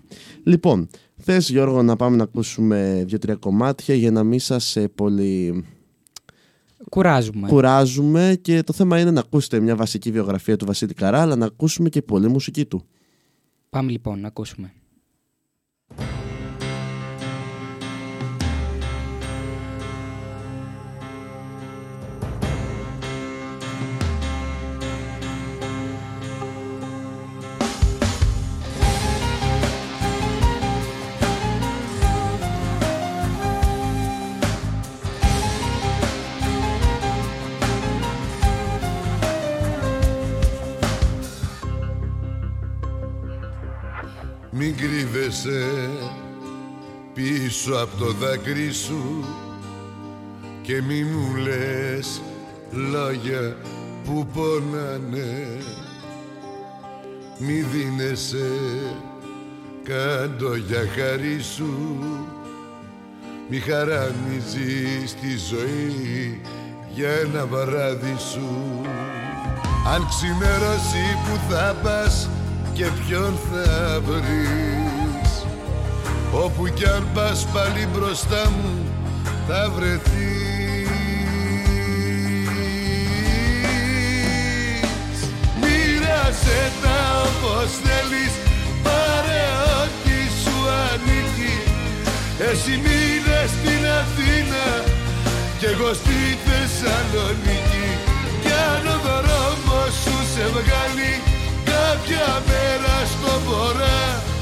Λοιπόν, θες Γιώργο να πάμε να ακούσουμε δύο-τρία κομμάτια για να μην σας ε, πολύ κουράζουμε. κουράζουμε και το θέμα είναι να ακούσετε μια βασική βιογραφία του Βασίλη Καρά αλλά να ακούσουμε και πολλή μουσική του. Πάμε λοιπόν να ακούσουμε. Κρύβεσαι πίσω από το δάκρυ σου και μη μου λες λόγια που πονάνε. Μη δίνεσαι κάτω για χάρη σου. Μη χαραμίζεις τη ζωή για ένα βράδυ σου. Αν ξημερώσει που θα πας και ποιον θα βρεις Όπου κι αν πας πάλι μπροστά μου θα βρεθείς. Μοίρασε τα όπως θέλεις πάρε ό,τι σου ανήκει. Εσύ μείνες στην Αθήνα κι εγώ στη Θεσσαλονίκη. Κι αν ο δρόμος σου σε βγάλει κάποια μέρα στο βορρά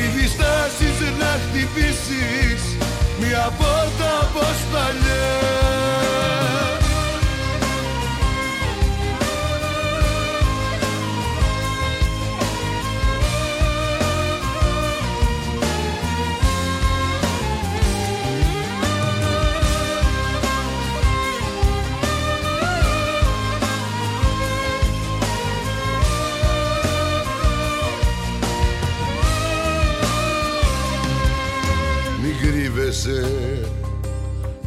Μη διστάσεις να χτυπήσεις. Μια πόρτα όπως παλιά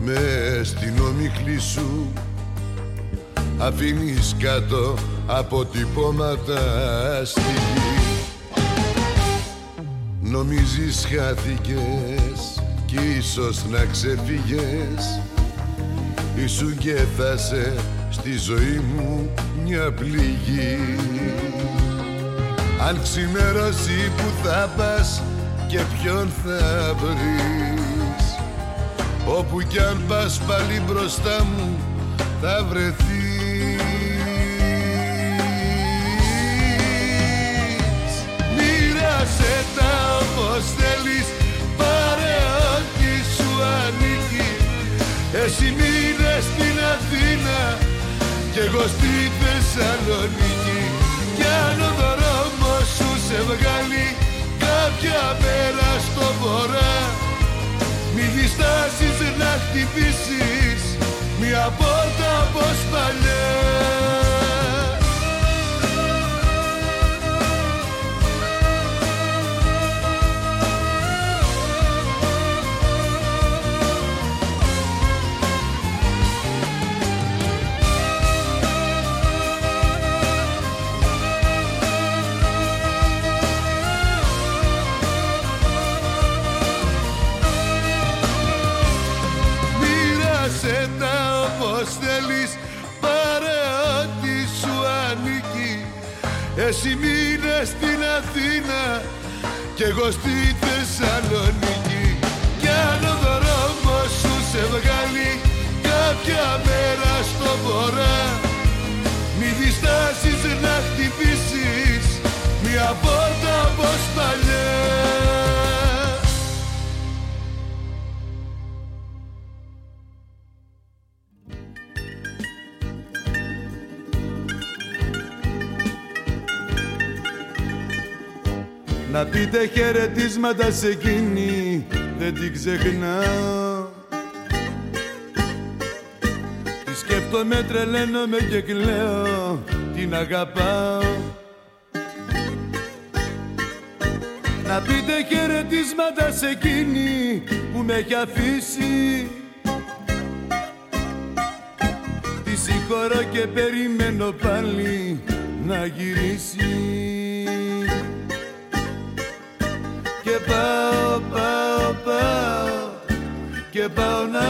με στην ομίχλη σου. Αφήνεις κάτω αποτυπώματα στη γη Νομίζεις χάθηκες κι ίσως να ξεφύγες. Ήσουν και θα σε στη ζωή μου μια πληγή. Αν ξημερώσει που θα πας και ποιον θα βρεις Όπου κι αν πας πάλι μπροστά μου θα βρεθείς. Μοίρασε τα όπως θέλεις πάρε ό,τι σου ανήκει. Εσύ μείνε στην Αθήνα κι εγώ στη Θεσσαλονίκη. Κι αν ο δρόμος σου σε βγάλει κάποια μέρα στο βορρά μη διστάσεις να χτυπήσεις μια πόρτα όπως παλιά Εσύ μείνε στην Αθήνα κι εγώ στη Θεσσαλονίκη Να πείτε χαιρετίσματα σε εκείνη δεν την ξεχνάω. Τη σκέφτομαι, τρελαίνομαι και κλαίω την αγαπάω. Να πείτε χαιρετίσματα σε εκείνη που με έχει αφήσει. Τη συγχωρώ και περιμένω πάλι να γυρίσει και πάω, πάω, πάω και πάω να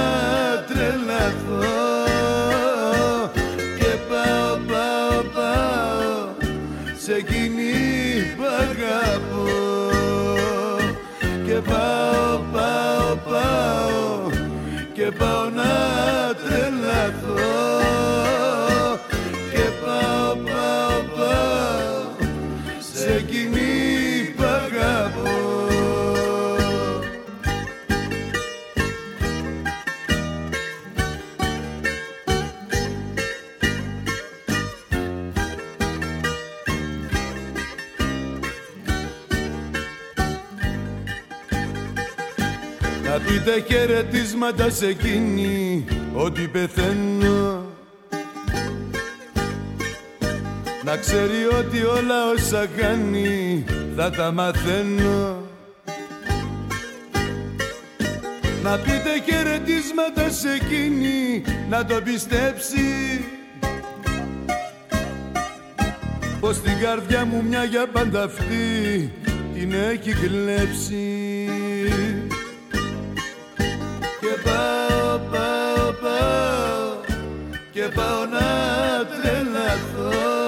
τρελαθώ και πάω, πάω, πάω σε κοίνη παγαπώ. και πάω, πάω, πάω και πάω να τρελαθώ Να πείτε χαιρετίσματα σε εκείνη ότι πεθαίνω. Να ξέρει ότι όλα όσα κάνει θα τα μαθαίνω. Να πείτε χαιρετίσματα σε εκείνη να το πιστέψει. Πως την καρδιά μου μια για πάντα αυτή την έχει κλέψει και πάω, πάω, πάω και πάω να τρελαθώ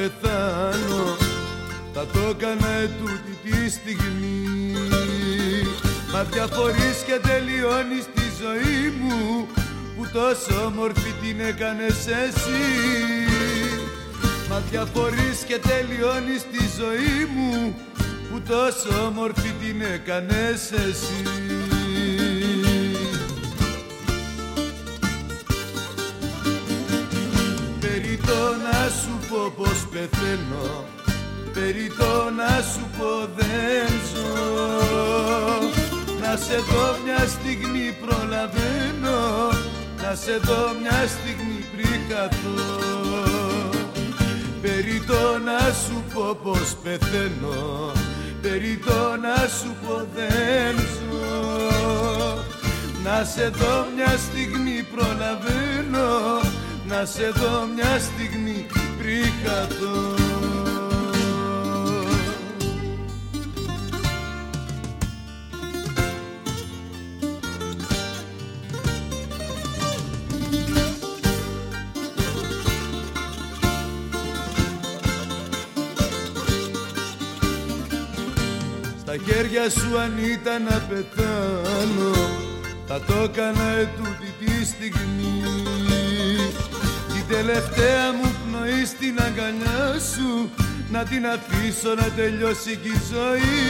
πεθάνω. Θα το έκανα ετούτη τη στιγμή. Μα διαφορείς και τελειώνεις τη ζωή μου Που τόσο όμορφη την έκανες εσύ. Μα διαφορείς και τελειώνεις τη ζωή μου Που τόσο όμορφη την έκανες εσύ. Περί το να σου πω πως πεθαίνω Περί το να σου πω δεν ζω. Να σε δω μια στιγμή προλαβαίνω Να σε δω μια στιγμή πριν καθώ Περί το να σου πω πως πεθαίνω Περί το να σου πω δεν ζω. Να σε δω μια στιγμή προλαβαίνω Να σε δω μια στιγμή πριν χαθώ Στα χέρια σου αν ήταν να πεθάνω Θα το έκανα ετούτη τη στιγμή. Την τελευταία μου πνοή στην αγκαλιά σου Να την αφήσω να τελειώσει κι η ζωή.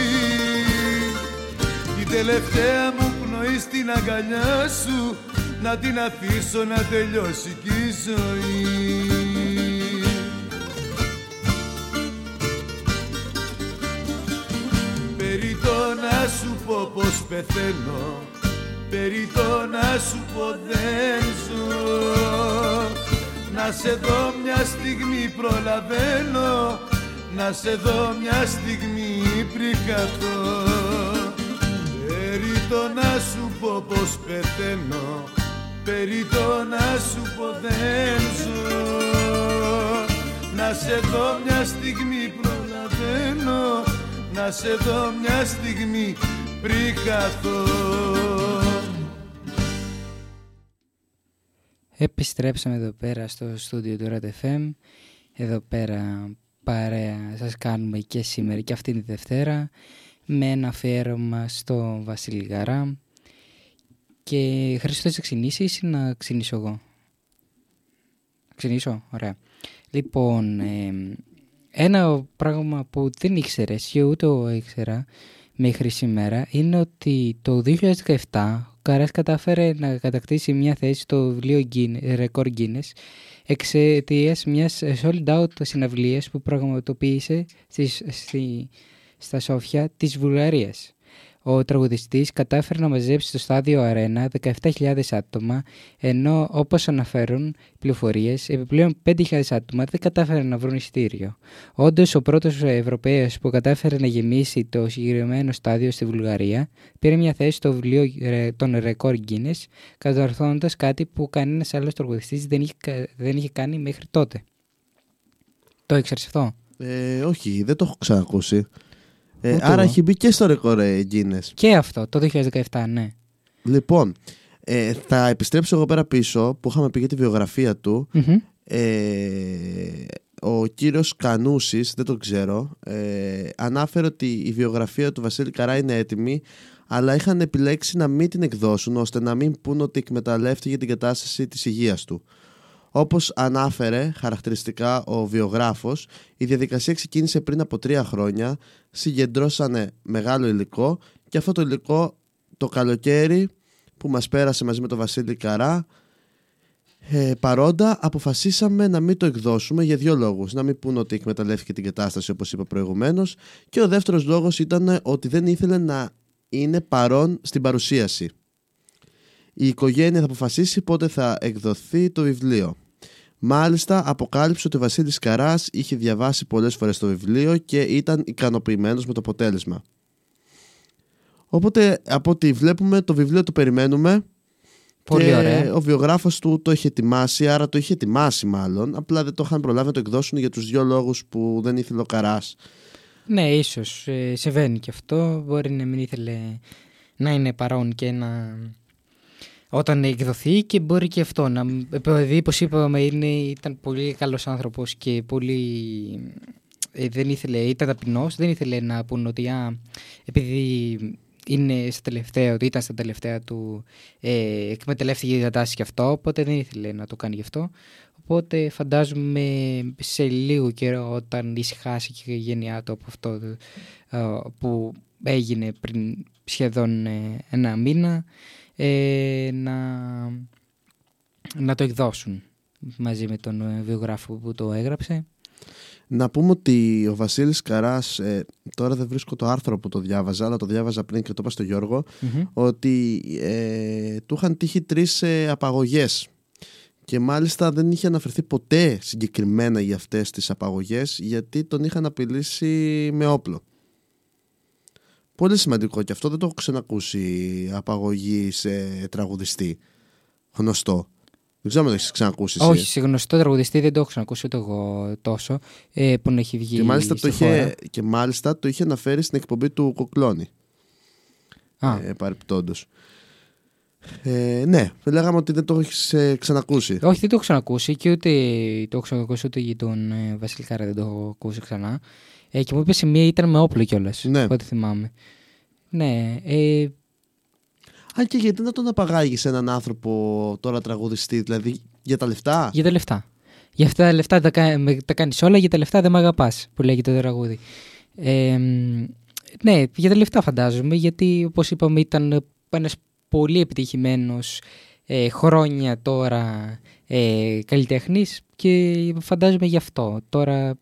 Την τελευταία μου πνοή στην αγκαλιά σου Να την αφήσω να τελειώσει κι η ζωή. Περί το να σου πω πως πεθαίνω Περί το να σου πω δεν ζω Να σε δω μια στιγμή προλαβαίνω Να σε δω μια στιγμή πριν χαθώ Περί το να σου πω πως πεθαίνω Περί το να σου πω δεν ζω. Να σε δω μια στιγμή προλαβαίνω να σε δω μια στιγμή πριν χαθώ Επιστρέψαμε εδώ πέρα στο στούντιο του RADFM Εδώ πέρα παρέα σας κάνουμε και σήμερα και αυτήν τη Δευτέρα με ένα αφιέρωμα στο Βασίλη Γαρά και Χρήστο θα ξεκινήσεις ή να ξεκινήσω εγώ; Ξεκινήσω, ωραία. Λοιπόν, ένα πράγμα που δεν ήξερες και ούτε εγώ ήξερα μέχρι σήμερα είναι ότι το 2017 ο Καράς κατάφερε να κατακτήσει μια θέση στο βιβλίο Record Guinness εξαιτίας μιας sold out συναυλίας που πραγματοποίησε στη, στα Σόφια της Βουλγαρίας ο τραγουδιστής κατάφερε να μαζέψει στο στάδιο αρένα 17.000 άτομα, ενώ όπως αναφέρουν πληροφορίες, επιπλέον 5.000 άτομα δεν κατάφεραν να βρουν εισιτήριο. Όντως, ο πρώτος Ευρωπαίος που κατάφερε να γεμίσει το συγκεκριμένο στάδιο στη Βουλγαρία πήρε μια θέση στο βιβλίο των ρεκόρ Guinness, κατορθώνοντας κάτι που κανένας άλλος τραγουδιστής δεν είχε, δεν είχε κάνει μέχρι τότε. Το ήξερες αυτό; Ε, όχι, δεν το έχω ξανακούσει. Ε, άρα έχει μπει και στο ρεκόρ ε, Guinness. Και αυτό, το 2017, ναι. Λοιπόν, ε, θα επιστρέψω εγώ πέρα πίσω που είχαμε πει για τη βιογραφία του. Ε, ο κύριος Κανούσης, δεν το ξέρω, ε, ανάφερε ότι η βιογραφία του Βασίλη Καρά είναι έτοιμη αλλά είχαν επιλέξει να μην την εκδώσουν ώστε να μην πούν ότι εκμεταλλεύτηκε την κατάσταση της υγείας του. Όπως ανάφερε χαρακτηριστικά ο βιογράφος, η διαδικασία ξεκίνησε πριν από τρία χρόνια, συγκεντρώσανε μεγάλο υλικό και αυτό το υλικό το καλοκαίρι που μας πέρασε μαζί με τον Βασίλη Καρά ε, παρόντα αποφασίσαμε να μην το εκδώσουμε για δύο λόγους. Να μην πούνε ότι εκμεταλλεύτηκε την κατάσταση όπως είπα προηγουμένως και ο δεύτερος λόγος ήταν ότι δεν ήθελε να είναι παρόν στην παρουσίαση. Η οικογένεια θα αποφασίσει πότε θα εκδοθεί το βιβλίο. Μάλιστα, αποκάλυψε ότι ο Βασίλης Καράς είχε διαβάσει πολλές φορές το βιβλίο και ήταν ικανοποιημένος με το αποτέλεσμα. Οπότε, από ό,τι βλέπουμε, το βιβλίο το περιμένουμε. Πολύ και ωραία. Ο βιογράφος του το είχε ετοιμάσει, άρα το είχε ετοιμάσει μάλλον. Απλά δεν το είχαν προλάβει να το εκδώσουν για τους δύο λόγους που δεν ήθελε ο Καράς. Ναι, ίσως ε, συμβαίνει και αυτό. Μπορεί να μην ήθελε να είναι παρόν και να όταν εκδοθεί και μπορεί και αυτό να. Επειδή, όπως είπαμε, είναι, ήταν πολύ καλός άνθρωπος και πολύ. Ε, δεν ήθελε, ήταν ταπεινός, δεν ήθελε να πούνε ότι α, επειδή είναι στα τελευταία, ότι ήταν στα τελευταία του, ε, εκμεταλλεύτηκε η κατάσταση και αυτό, οπότε δεν ήθελε να το κάνει γι' αυτό. Οπότε φαντάζομαι σε λίγο καιρό όταν ησυχάσει και η γενιά του από αυτό ε, που έγινε πριν σχεδόν ε, ένα μήνα, ε, να, να το εκδώσουν μαζί με τον ε, βιογράφο που το έγραψε. Να πούμε ότι ο Βασίλης Καράς, ε, τώρα δεν βρίσκω το άρθρο που το διάβαζα, αλλά το διάβαζα πριν και το είπα στο γιωργο ότι ε, του είχαν τύχει τρεις ε, απαγωγές και μάλιστα δεν είχε αναφερθεί ποτέ συγκεκριμένα για αυτές τις απαγωγές γιατί τον είχαν απειλήσει με όπλο. Πολύ σημαντικό και αυτό δεν το έχω ξανακούσει απαγωγή σε τραγουδιστή γνωστό. Δεν ξέρω αν το έχεις ξανακούσει. Όχι, σε γνωστό τραγουδιστή δεν το έχω ξανακούσει ούτε εγώ τόσο ε, που να έχει βγει. Και μάλιστα, το είχε, και μάλιστα το είχε αναφέρει στην εκπομπή του Κοκλώνη. Α. Ε, Ε, ναι, λέγαμε ότι δεν το έχεις ε, ξανακούσει. Όχι, δεν το έχω ξανακούσει και ούτε το έχω ξανακούσει ούτε για τον ε, Βασίλη Κάρα δεν το έχω ακούσει ξανά. Ε, και μου είπες σε μία ήταν με όπλο κιόλας. Ναι. Ό,τι θυμάμαι. Ναι. Ε... Αν και γιατί να τον απαγάγεις έναν άνθρωπο τώρα τραγουδιστή, δηλαδή για τα λεφτά; Για τα λεφτά. Για αυτά τα λεφτά τα, τα κάνεις όλα, για τα λεφτά δεν με αγαπάς, που λέγεται το τραγούδι. Ε, ναι, για τα λεφτά φαντάζομαι, γιατί όπως είπαμε ήταν ένας πολύ επιτυχημένος ε, χρόνια τώρα ε, καλλιτέχνης και φαντάζομαι γι' αυτό. Τώρα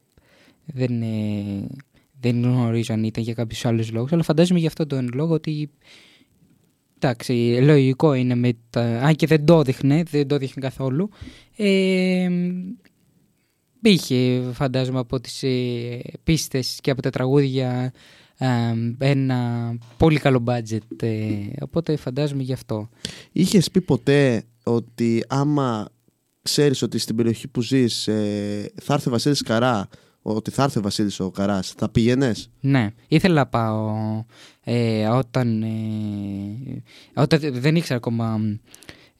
δεν, ε, δεν γνωρίζω αν ήταν για κάποιους άλλους λόγους, αλλά φαντάζομαι γι' αυτό τον λόγο ότι. Εντάξει, λογικό είναι με τα. Αν και δεν το έδειχνε, δεν το έδειχνε καθόλου. Ε, είχε, φαντάζομαι, από τις ε, πίστες και από τα τραγούδια ε, ένα πολύ καλό budget. Ε, οπότε φαντάζομαι γι' αυτό. Είχες πει ποτέ ότι άμα ξέρεις ότι στην περιοχή που ζεις ε, θα έρθει ο Βασίλης Καρά ότι θα έρθει ο Βασίλης ο Καράς, θα πήγαινε. Ναι, ήθελα να πάω ε, όταν, ε, όταν δεν ήξερα ακόμα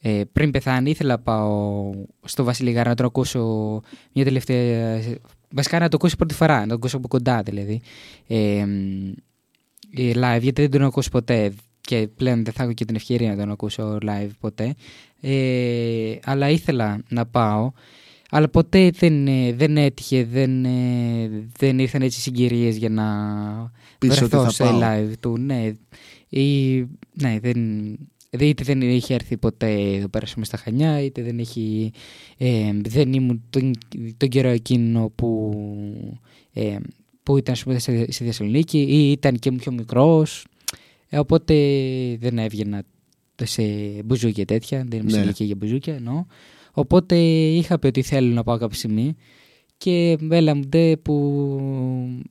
ε, πριν πεθάνει, ήθελα να πάω στο Βασίλη Γάρα να τον ακούσω μια τελευταία. Βασικά να το ακούσω πρώτη φορά, να τον ακούσω από κοντά δηλαδή. Ε, live, γιατί δεν τον ακούσει ποτέ και πλέον δεν θα έχω και την ευκαιρία να τον ακούσω live ποτέ. Ε, αλλά ήθελα να πάω. Αλλά ποτέ δεν, ε, δεν έτυχε, δεν, ε, δεν ήρθαν έτσι συγκυρίες για να Πεις ότι βρεθώ θα σε πάω. live του. Ναι, ή, ναι δεν, είτε δεν είχε έρθει ποτέ εδώ πέρα στα Χανιά, είτε δεν έχει, ε, δεν ήμουν τον, τον καιρό εκείνο που, ε, που ήταν ας πούμε, στη, στη Θεσσαλονίκη ή ήταν και πιο μικρός. Ε, οπότε δεν έβγαινα σε μπουζούκια τέτοια, δεν είμαι Ναι. σε ηλικία για μπουζούκια εννοώ. Οπότε είχα πει ότι θέλω να πάω κάποια στιγμή και έλα μου ντε που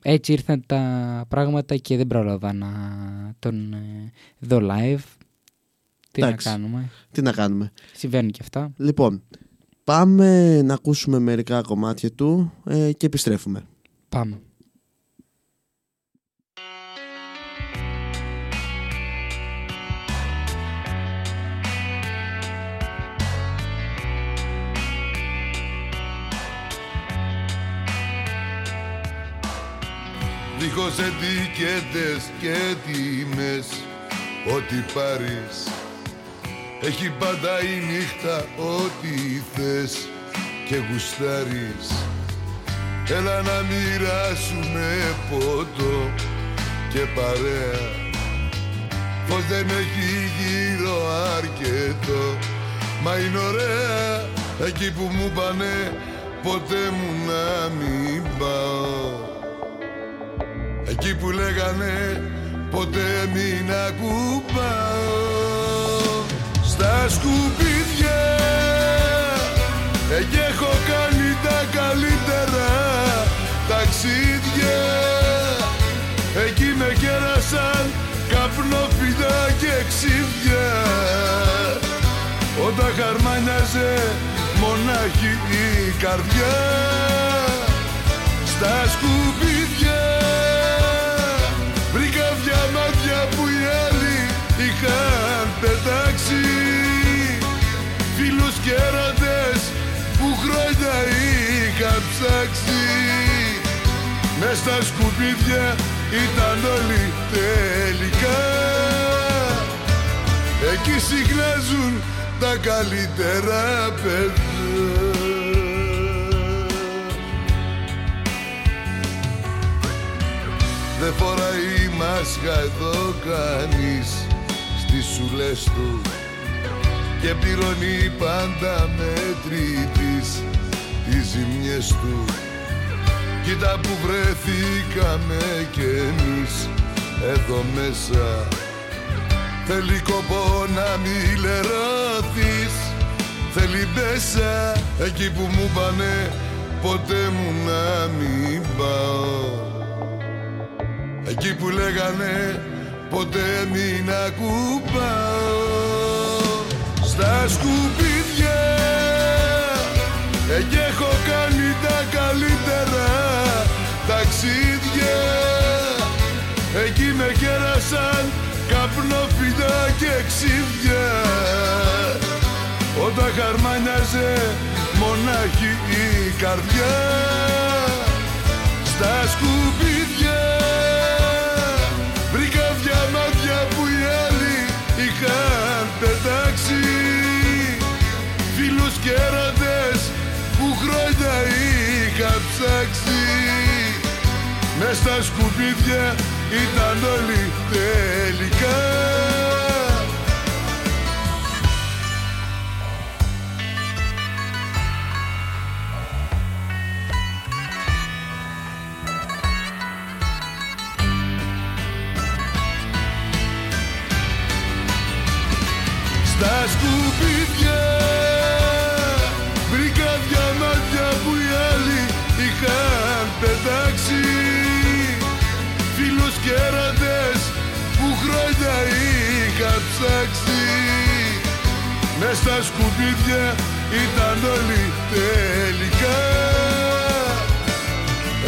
έτσι ήρθαν τα πράγματα και δεν πρόλαβα να τον ε, δω live. Τι Εντάξει. να κάνουμε, Τι να κάνουμε; συμβαίνουν και αυτά. Λοιπόν, πάμε να ακούσουμε μερικά κομμάτια του ε, και επιστρέφουμε. Πάμε. Δίχως ετικέτες και τιμές Ό,τι πάρεις. Έχει πάντα η νύχτα ό,τι θες Και γουστάρεις. Έλα να μοιράσουμε ποτό και παρέα. Πως δεν έχει γύρω αρκετό Μα είναι ωραία. Εκεί που μου πάνε Ποτέ μου να μην πάω Εκεί που λέγανε ποτέ μην ακουμπάω Στα σκουπίδια Εκεί έχω κάνει τα καλύτερα ταξίδια. Εκεί με κέρασαν καπνόφυλλα και ξύδια. Όταν χαρμάνιαζε μονάχη η καρδιά. Στα σκουπίδια Φίλους και έρωτες που χρόνια είχαν ψάξει. Μες στα σκουπίδια ήταν όλοι τελικά. Εκεί συχνάζουν τα καλύτερα παιδιά. Δεν φοράει μάσκα εδώ κανείς Στις σουλές του Και πληρώνει πάντα μετρητής Τις ζημιές του. Κοίτα που βρεθήκαμε κι εμείς Εδώ μέσα. Θέλει κόπο να μη λερωθείς Θέλει μέσα. Εκεί που μου πάνε Ποτέ μου να μην πάω. Εκεί που λέγανε ποτέ μην ακουμπάω Στα σκουπίδια. Εκεί έχω κάνει τα καλύτερα ταξίδια. Εκεί με κέρασαν καπνόφυλλα και ξύδια. Όταν χαρμάνιαζε μονάχη η καρδιά σκουπίδια ήταν όλοι τελικά Μες στα σκουπίδια ήταν όλοι τελικά.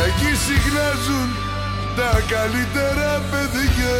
Εκεί συχνάζουν τα καλύτερα παιδιά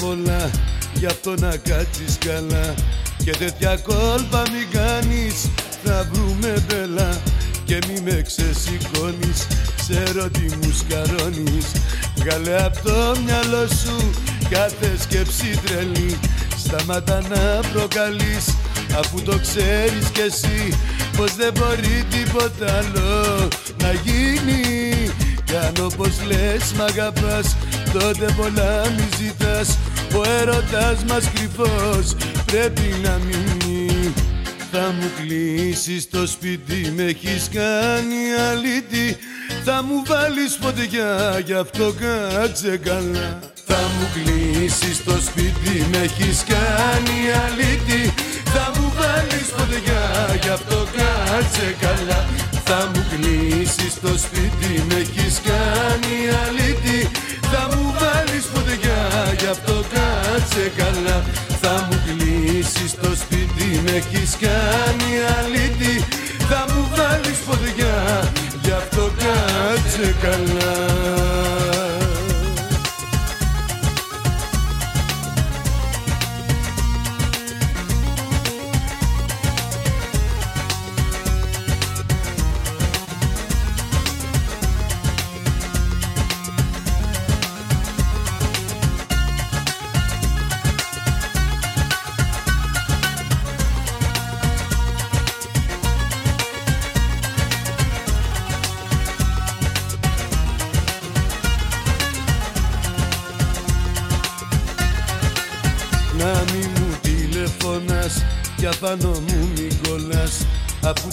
πολλά Γι' αυτό να κάτσεις καλά. Και τέτοια κόλπα μην κάνεις Θα βρούμε μπελά. Και μη με ξεσηκώνεις Ξέρω τι μου σκαρώνεις. Βγάλε απ' το μυαλό σου Κάθε σκέψη τρελή. Σταμάτα να προκαλείς Αφού το ξέρεις κι εσύ Πως δεν μπορεί τίποτα άλλο να γίνει. Κι αν όπως λες μ' αγαπάς Τότε πολλά μη ζητάς Ο έρωτας μας κρυφός πρέπει να μείνει. Θα μου κλείσεις το σπίτι, με έχεις κάνει αλήτη. Θα μου βάλεις φωτιά, γι' αυτό κάτσε καλά. Θα μου κλείσεις το σπίτι, με έχεις κάνει αλήτη. Θα μου βάλεις φωτιά, γι' αυτό κάτσε καλά. Θα μου κλείσεις το σπίτι, με έχεις κάνει αλήτη. Θα μου κάτσε καλά Θα μου κλείσεις το σπίτι, με έχεις κάνει αλήτη. Θα μου βάλεις φωτιά, γι' αυτό κάτσε καλά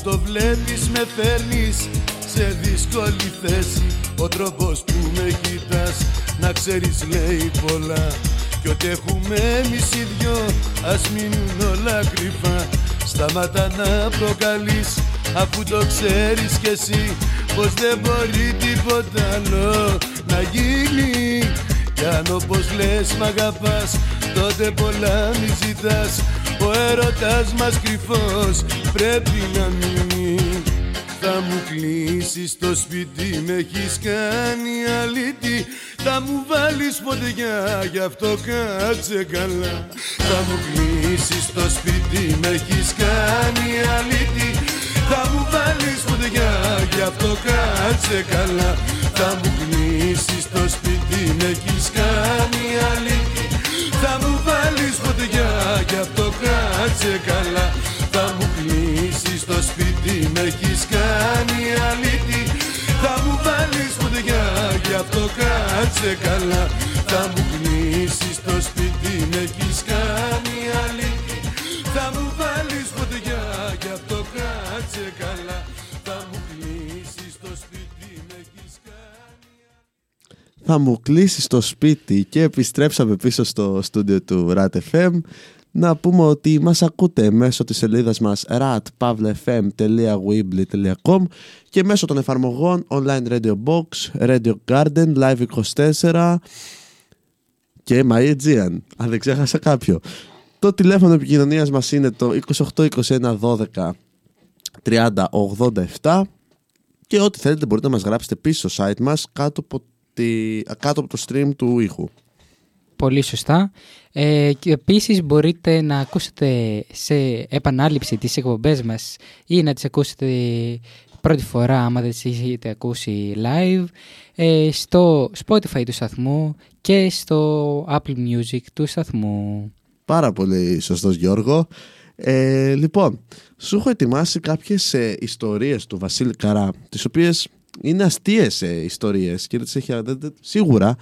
το βλέπεις με φέρνεις σε δύσκολη θέση. Ο τρόπος που με κοιτάς να ξέρεις λέει πολλά. Κι ό,τι έχουμε εμείς οι δυο ας μείνουν όλα κρυφά. Σταμάτα να προκαλείς αφού το ξέρεις κι εσύ Πως δεν μπορεί τίποτα άλλο να γίνει. Κι αν όπως λες μ' αγαπάς τότε πολλά μη ζητάς. Ο έρωτας μας κρυφός πρέπει να μείνεις. Θα μου κλείσεις το σπίτι, με έχεις κάνει αλήτη. Θα μου βάλεις φωτιά, γι' αυτό κάτσε καλά. Θα μου κλείσεις το σπίτι, με έχεις κάνει αλήτη. Θα μου βάλεις φωτιά, γι' αυτό κάτσε καλά. Θα μου κλείσεις το σπίτι, με έχεις κάνει αλήτη. Θα μου βάλεις φωτιά, γι' αυτό κάτσε καλά Θα μου κλείσεις το σπίτι, με έχεις κάνει αλήτη. Θα μου βάλεις φωτιά, γι' αυτό κάτσε καλά. Θα μου κλείσεις το σπίτι, με έχεις κάνει αλήτη. Θα μου βάλεις φωτιά, γι' αυτό κάτσε καλά. Θα μου κλείσεις το σπίτι, με έχεις κάνει θα μου κλείσεις το σπίτι και επιστρέψαμε πίσω στο στούντιο του RAT FM να πούμε ότι μας ακούτε μέσω της σελίδας μας ratpavlefm.weebly.com και μέσω των εφαρμογών Online Radio Box, Radio Garden, Live 24 και My Aegean, αν δεν ξέχασα κάποιο. Το τηλέφωνο επικοινωνίας μας είναι το 28 21 12 30 87 και ό,τι θέλετε μπορείτε να μας γράψετε πίσω στο site μας κάτω από, τη, κάτω από το stream του ήχου. Πολύ σωστά. Ε, και επίσης μπορείτε να ακούσετε σε επανάληψη τις εκπομπές μας ή να τις ακούσετε πρώτη φορά άμα δεν τις έχετε ακούσει live ε, στο Spotify του σταθμού και στο Apple Music του σταθμού. Πάρα πολύ σωστός Γιώργο. Ε, λοιπόν, σου έχω ετοιμάσει κάποιες ε, ιστορίες του Βασίλη Καρά, τις οποίες είναι αστείες ε, ιστορίες και δεν τις έχει, δεν, δεν- σίγουρα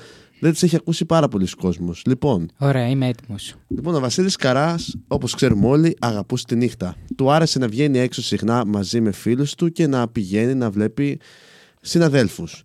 δεν τις έχει ακούσει πάρα πολλοί κόσμος. Λοιπόν, Ωραία, είμαι έτοιμος. Λοιπόν, ο Βασίλης Καράς, όπως ξέρουμε όλοι, αγαπούσε τη νύχτα. Του άρεσε να βγαίνει έξω συχνά μαζί με φίλους του και να πηγαίνει να βλέπει συναδέλφους.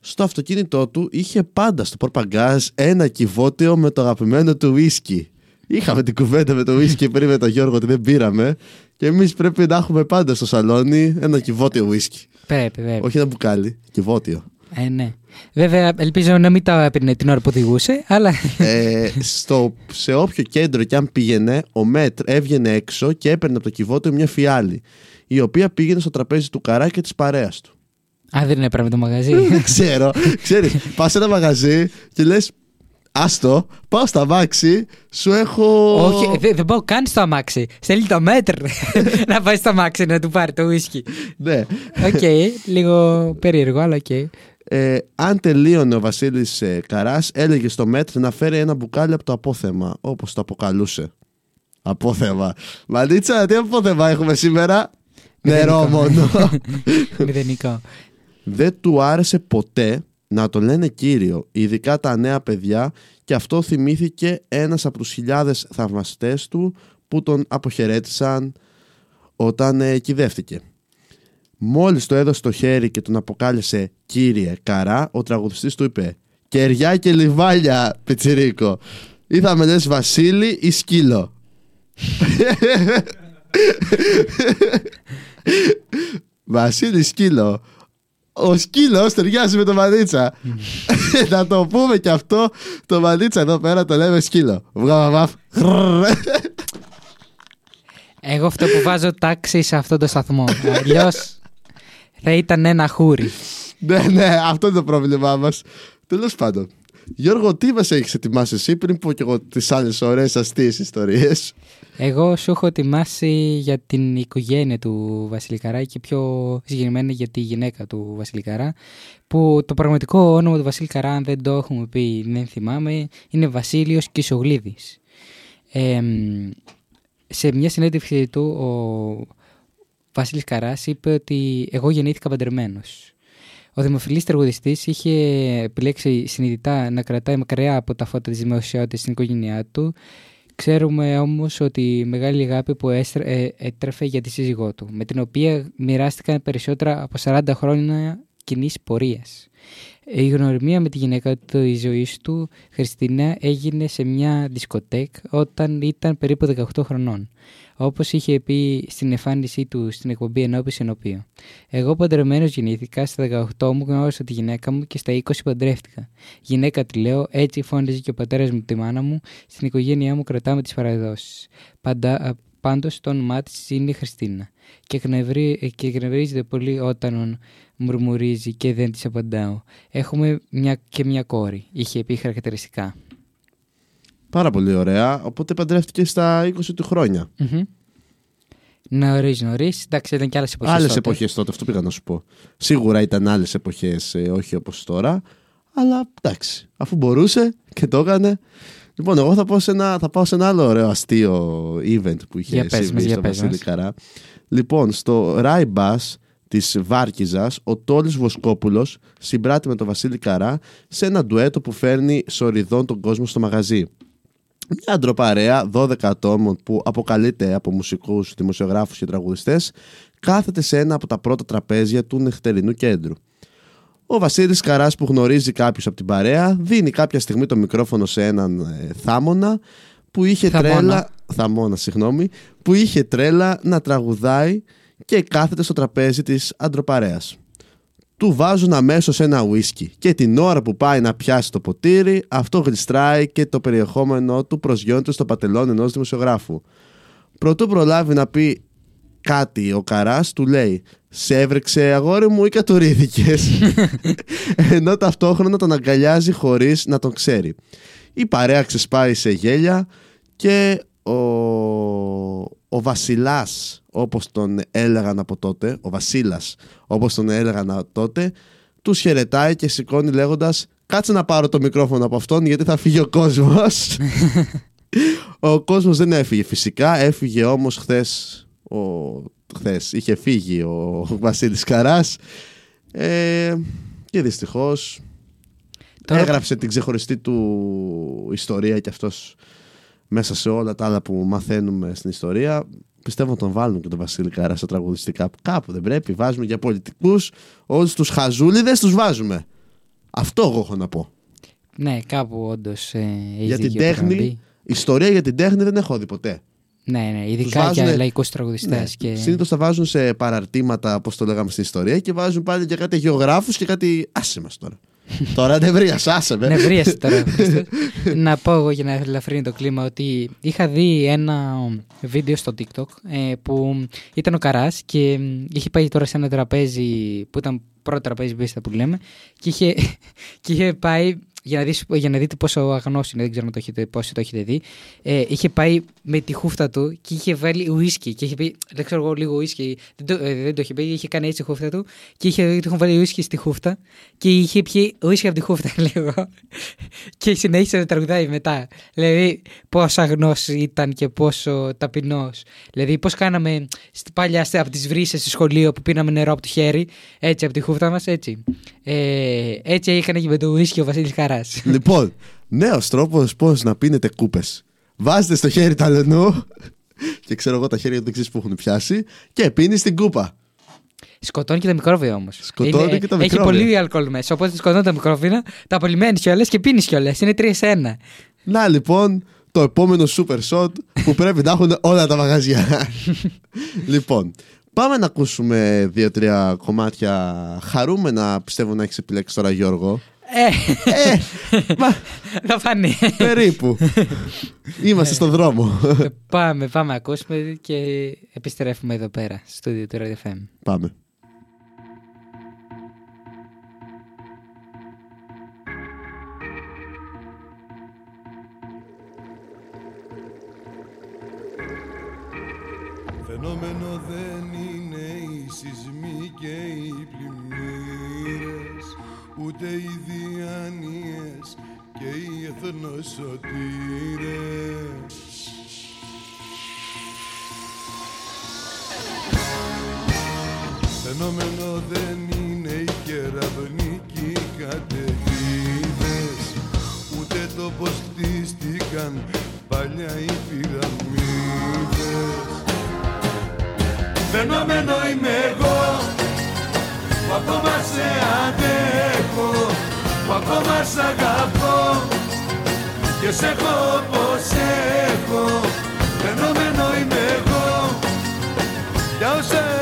Στο αυτοκίνητό του είχε πάντα στο πορπαγκάζ ένα κυβότιο με το αγαπημένο του ουίσκι. Είχαμε την κουβέντα με το ουίσκι πριν με τον Γιώργο ότι δεν πήραμε. Και εμείς πρέπει να έχουμε πάντα στο σαλόνι ένα κυβότιο ουίσκι. Πρέπει, βέβαια. Όχι ένα μπουκάλι, κυβότιο. Ε, ναι. Βέβαια, ελπίζω να μην τα έπαιρνε την ώρα που οδηγούσε, αλλά ε, στο, σε όποιο κέντρο και αν πήγαινε, ο Μέτρ έβγαινε έξω και έπαιρνε από το κυβότιο μια φιάλη, η οποία πήγαινε στο τραπέζι του καρά και της παρέας του. Α, δεν είναι πράγμα το μαγαζί. Δεν ξέρω. Ξέρεις, πας σε ένα μαγαζί και λες Άστο, πάω στο αμάξι, σου έχω. Όχι, δεν δε πάω καν στο αμάξι. Στέλνει το μέτρ να πάει στο αμάξι να του πάρει το ουίσκι. ναι. OK, okay, λίγο περίεργο, αλλά OK. Okay. Ε, αν τελείωνε ο Βασίλης ε, Καράς, έλεγε στο μέτρ να φέρει ένα μπουκάλι από το απόθεμα, όπως το αποκαλούσε. Απόθεμα. Μαλίτσα, τι απόθεμα έχουμε σήμερα; Νερό μόνο. Μηδενικό. Δεν του άρεσε ποτέ να το λένε κύριο, ειδικά τα νέα παιδιά και αυτό θυμήθηκε ένας από τους χιλιάδες θαυμαστές του που τον αποχαιρέτησαν όταν ε, κυδεύτηκε. Μόλις το έδωσε το χέρι και τον αποκάλεσε κύριε Καρά, ο τραγουδιστής του είπε «Κεριά και λιβάλια, πιτσιρίκο, ή θα με λες Βασίλη ή σκύλο». Βασίλη σκύλο ο σκύλος ταιριάζει με το μανίτσα. Να το πούμε και αυτό. Το μανίτσα εδώ πέρα το λέμε σκύλο. Βγάβα Εγώ αυτό που βάζω τάξη σε αυτό το σταθμό. Αλλιώς θα ήταν ένα χούρι. ναι, ναι, αυτό είναι το πρόβλημά μας. Τέλος πάντων. Γιώργο, τι μας έχεις ετοιμάσει εσύ πριν πω και εγώ τις άλλες ωραίες αστείες ιστορίες; Εγώ σου έχω ετοιμάσει για την οικογένεια του Βασιλικαρά και πιο συγκεκριμένα για τη γυναίκα του Βασιλικαρά που το πραγματικό όνομα του Βασιλικαρά αν δεν το έχουμε πει δεν θυμάμαι είναι Βασίλειος Κισογλίδης. Ε, σε μια συνέντευξη του ο Βασίλης Καράς είπε ότι εγώ γεννήθηκα παντρεμένος. Ο δημοφιλής τραγουδιστής είχε επιλέξει συνειδητά να κρατάει μακριά από τα φώτα της δημοσιότητας στην οικογένειά του Ξέρουμε όμως ότι η μεγάλη αγάπη που ε, έτρεφε για τη σύζυγό του, με την οποία μοιράστηκαν περισσότερα από 40 χρόνια κοινής πορείας. Η γνωριμία με τη γυναίκα του η ζωή του, Χριστίνα, έγινε σε μια δισκοτέκ όταν ήταν περίπου 18 χρονών όπως είχε πει στην εμφάνισή του στην εκπομπή Ενώπιση Ενωπίο. Εγώ παντρεμένος γεννήθηκα, στα 18 μου γνώρισα τη γυναίκα μου και στα 20 παντρεύτηκα. Γυναίκα τη λέω, έτσι φώνησε και ο πατέρας μου τη μάνα μου, στην οικογένειά μου κρατάμε τις παραδόσεις. Πάντως το όνομά της είναι η Χριστίνα και, γνευρί, και γνευρίζεται πολύ όταν μουρμουρίζει και δεν της απαντάω. Έχουμε μια, και μια κόρη, είχε πει χαρακτηριστικά. Πάρα πολύ ωραία. Οπότε παντρεύτηκε στα 20 του χρόνια. Mm-hmm. Νωρίς, νωρίς. Εντάξει, ήταν και άλλες εποχές. Άλλες εποχές τότε, αυτό πήγα να σου πω. Σίγουρα ήταν άλλες εποχές, ε, όχι όπως τώρα. Αλλά εντάξει, αφού μπορούσε και το έκανε. Λοιπόν, εγώ θα πάω σε ένα, θα πάω σε ένα άλλο ωραίο αστείο event που είχε για συμβεί στο Βασίλη Καρά. Λοιπόν, στο Ράιμπας της Βάρκιζα, ο Τόλης Βοσκόπουλος συμπράττει με τον Βασίλη Καρά σε ένα ντουέτο που φέρνει σοριδών τον κόσμο στο μαγαζί. Μια ντροπαρέα 12 ατόμων που αποκαλείται από μουσικούς, δημοσιογράφους και τραγουδιστές κάθεται σε ένα από τα πρώτα τραπέζια του νυχτερινού κέντρου. Ο Βασίλης Καράς, που γνωρίζει κάποιους από την παρέα, δίνει κάποια στιγμή το μικρόφωνο σε έναν ε, θάμονα που είχε τρέλα. Θαμώνα, συγγνώμη. Που είχε τρέλα να τραγουδάει και κάθεται στο τραπέζι της αντροπαρέας του βάζουν αμέσως ένα ουίσκι και την ώρα που πάει να πιάσει το ποτήρι αυτό γλιστράει και το περιεχόμενο του προσγειώνεται στο πατελόν ενός δημοσιογράφου. Προτού προλάβει να πει κάτι ο Καράς του λέει «Σε έβρεξε αγόρι μου ή κατουρίδικες» ενώ ταυτόχρονα τον αγκαλιάζει χωρίς να τον ξέρει. Η παρέα ξεσπάει σε γέλια και ο, ο Βασιλάς όπως τον έλεγαν από τότε, ο Βασίλας όπως τον έλεγαν τότε, τους χαιρετάει και σηκώνει λέγοντας κάτσε να πάρω το μικρόφωνο από αυτόν γιατί θα φύγει ο κόσμος. ο κόσμος δεν έφυγε φυσικά, έφυγε όμως χθες, ο... χθες είχε φύγει ο Βασίλης Καράς ε... και δυστυχώς Τώρα... έγραψε την ξεχωριστή του ιστορία και αυτός μέσα σε όλα τα άλλα που μαθαίνουμε στην ιστορία πιστεύω τον βάλουν και τον Βασίλη Καρά στα τραγουδιστικά. Κάπου δεν πρέπει. Βάζουμε για πολιτικούς. Όλους τους χαζούλιδες τους βάζουμε. Αυτό εγώ έχω να πω. Ναι, κάπου όντως. Ε, για την τέχνη. Ιστορία για την τέχνη δεν έχω δει ποτέ. Ναι, ναι, ειδικά βάζουν... για λαϊκούς τραγουδιστές. Ναι. Και... Συνήθως τα βάζουν σε παραρτήματα, όπως το λέγαμε στην ιστορία, και βάζουν πάλι για κάτι γεωγράφους και κάτι. Άσε μα τώρα. Τώρα νευρία, άσε με. Νευρία τώρα. να πω εγώ για να ελαφρύνει το κλίμα ότι είχα δει ένα βίντεο στο TikTok ε, που ήταν ο Καράς και είχε πάει τώρα σε ένα τραπέζι που ήταν πρώτο τραπέζι μπίστα που λέμε και είχε, και είχε πάει για να, δεις, για να δείτε πόσο αγνός είναι, δεν ξέρω αν το έχετε, πόσο το έχετε δει. Ε, είχε πάει με τη χούφτα του και είχε βάλει ουίσκι. Και είχε πει, δεν ξέρω εγώ λίγο ουίσκι. Δεν το, ε, δεν το είχε πει, είχε κάνει έτσι η χούφτα του. Και είχε, του είχαν βάλει ουίσκι στη χούφτα. Και είχε πιει ουίσκι από τη χούφτα, λίγο. και συνέχισε να τραγουδάει μετά. Δηλαδή, πόσο αγνός ήταν και πόσο ταπεινός. Δηλαδή, πώς κάναμε παλιά από τις βρύσες στο σχολείο που πίναμε νερό από το χέρι, έτσι από τη χούφτα μας, έτσι. Ε, έτσι έκανε και με το ουίσκι ο Βασίλης Χαρά. Λοιπόν, νέος τρόπος πώς να πίνετε κούπες. Βάζετε στο χέρι τα λενού και ξέρω εγώ τα χέρια του εξή που έχουν πιάσει και πίνεις την κούπα. Σκοτώνει και τα μικρόβια όμως. Σκοτώνει και τα Έχει μικρόβια. πολύ αλκοόλ μέσα. Οπότε σκοτώνει τα μικρόβια, τα απολυμμένεις κιόλας και πίνεις κιόλας. Είναι τρία σε ένα. Να λοιπόν το επόμενο super shot που πρέπει να έχουν όλα τα μαγαζιά. λοιπόν, πάμε να ακούσουμε δύο-τρία κομμάτια χαρούμενα πιστεύω να έχεις επιλέξει τώρα Γιώργο. Ε, Ε, μα, θα φανεί. περίπου. Είμαστε στον δρόμο. Ε, πάμε, πάμε να ακούσουμε και επιστρέφουμε εδώ πέρα, στο στούντιο του Radio FM. Πάμε. Φαινόμενο δεν είναι οι σεισμοί και οι πλημμύρες Ούτε οι διάνοιες και οι εθνοσωτήρες. Φαινόμενο δεν είναι οι κεραυνικοί καταιγίδες. Ούτε το πως χτίστηκαν παλιά οι πυραμίδες. Φαινόμενο είμαι εγώ που ακόμα σε αντέχω που ακόμα σ' αγαπώ. Και σε έχω όπως έχω Φαινόμενο είμαι εγώ. Για όσα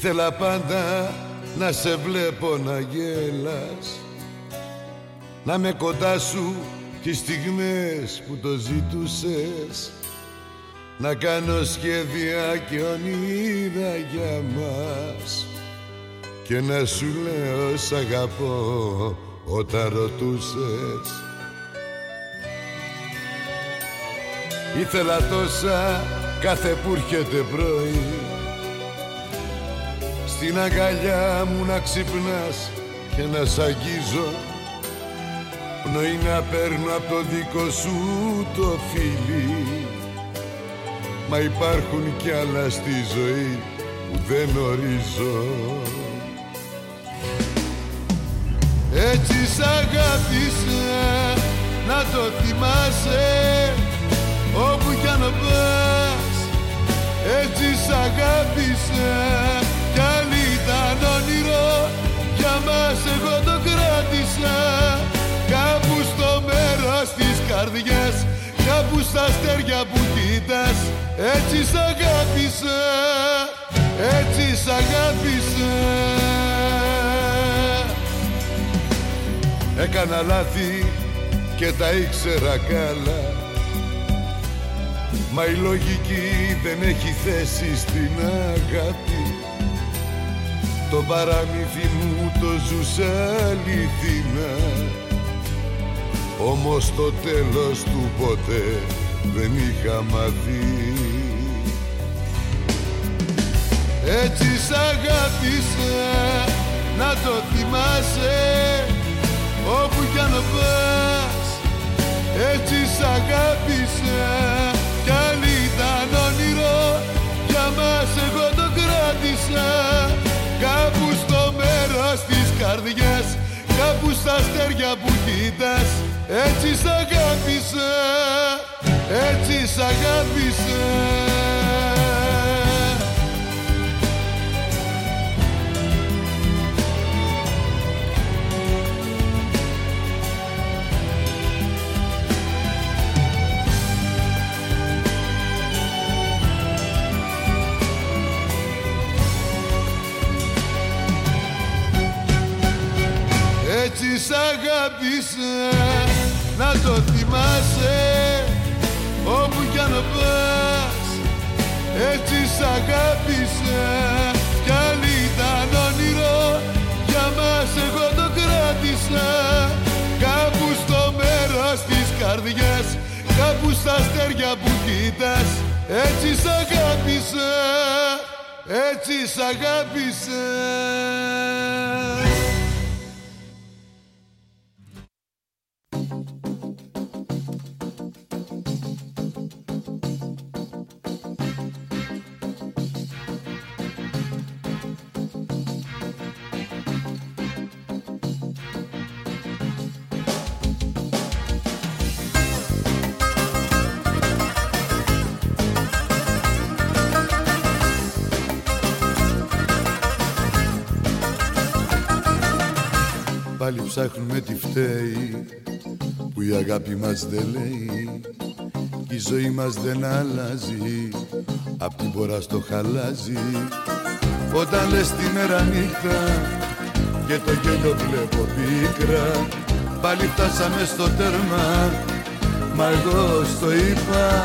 Ήθελα πάντα να σε βλέπω να γέλας Να με κοντά σου τις στιγμές που το ζητούσες Να κάνω σχέδια και ονείρα για μας Και να σου λέω σ' αγαπώ όταν ρωτούσες. Ήθελα τόσα κάθε που έρχεται πρωί Στην αγκαλιά μου να ξυπνάς και να σ' αγγίζω. Πνοή να παίρνω από το δικό σου το φίλι. Μα υπάρχουν κι άλλα στη ζωή που δεν ορίζω. Έτσι σ' αγάπησα να το θυμάσαι. Όπου κι αν πας έτσι σ' αγάπησα μας εγώ το κράτησα. Κάπου στο μέρος της καρδιάς κάπου στα αστέρια που κοίτας έτσι σ' αγάπησα έτσι σ' αγάπησα. Έκανα λάθη και τα ήξερα καλά. Μα η λογική δεν έχει θέση στην αγάπη. Το παραμύθι μου το ζούσα αληθινά Όμως το τέλος του ποτέ δεν είχα μαθεί Έτσι σ' αγάπησα να το θυμάσαι όπου κι αν πας. Έτσι σ' αγάπησα κι αν ήταν όνειρο για μας εγώ το κράτησα. Κάπου στο μέρος της καρδιάς Κάπου στα αστέρια που κοίτας Έτσι σ' αγάπησα Έτσι σ' αγάπησα έτσι σ' αγάπησα να το θυμάσαι όπου κι αν πας. Έτσι σ' αγάπησα κι αν ήταν όνειρο για μας εγώ το κράτησα. Κάπου στο μέρος της καρδιάς κάπου στα αστέρια που κοίτας έτσι σ' αγάπησα έτσι σ' αγάπησα ψάχνουμε τι φταίει που η αγάπη μας δεν λέει και η ζωή μας δεν αλλάζει απ' την πορά στο χαλάζει. Όταν λες τη μέρα νύχτα και το γέλιο βλέπω πίκρα πάλι φτάσαμε στο τέρμα μα εγώ στο είπα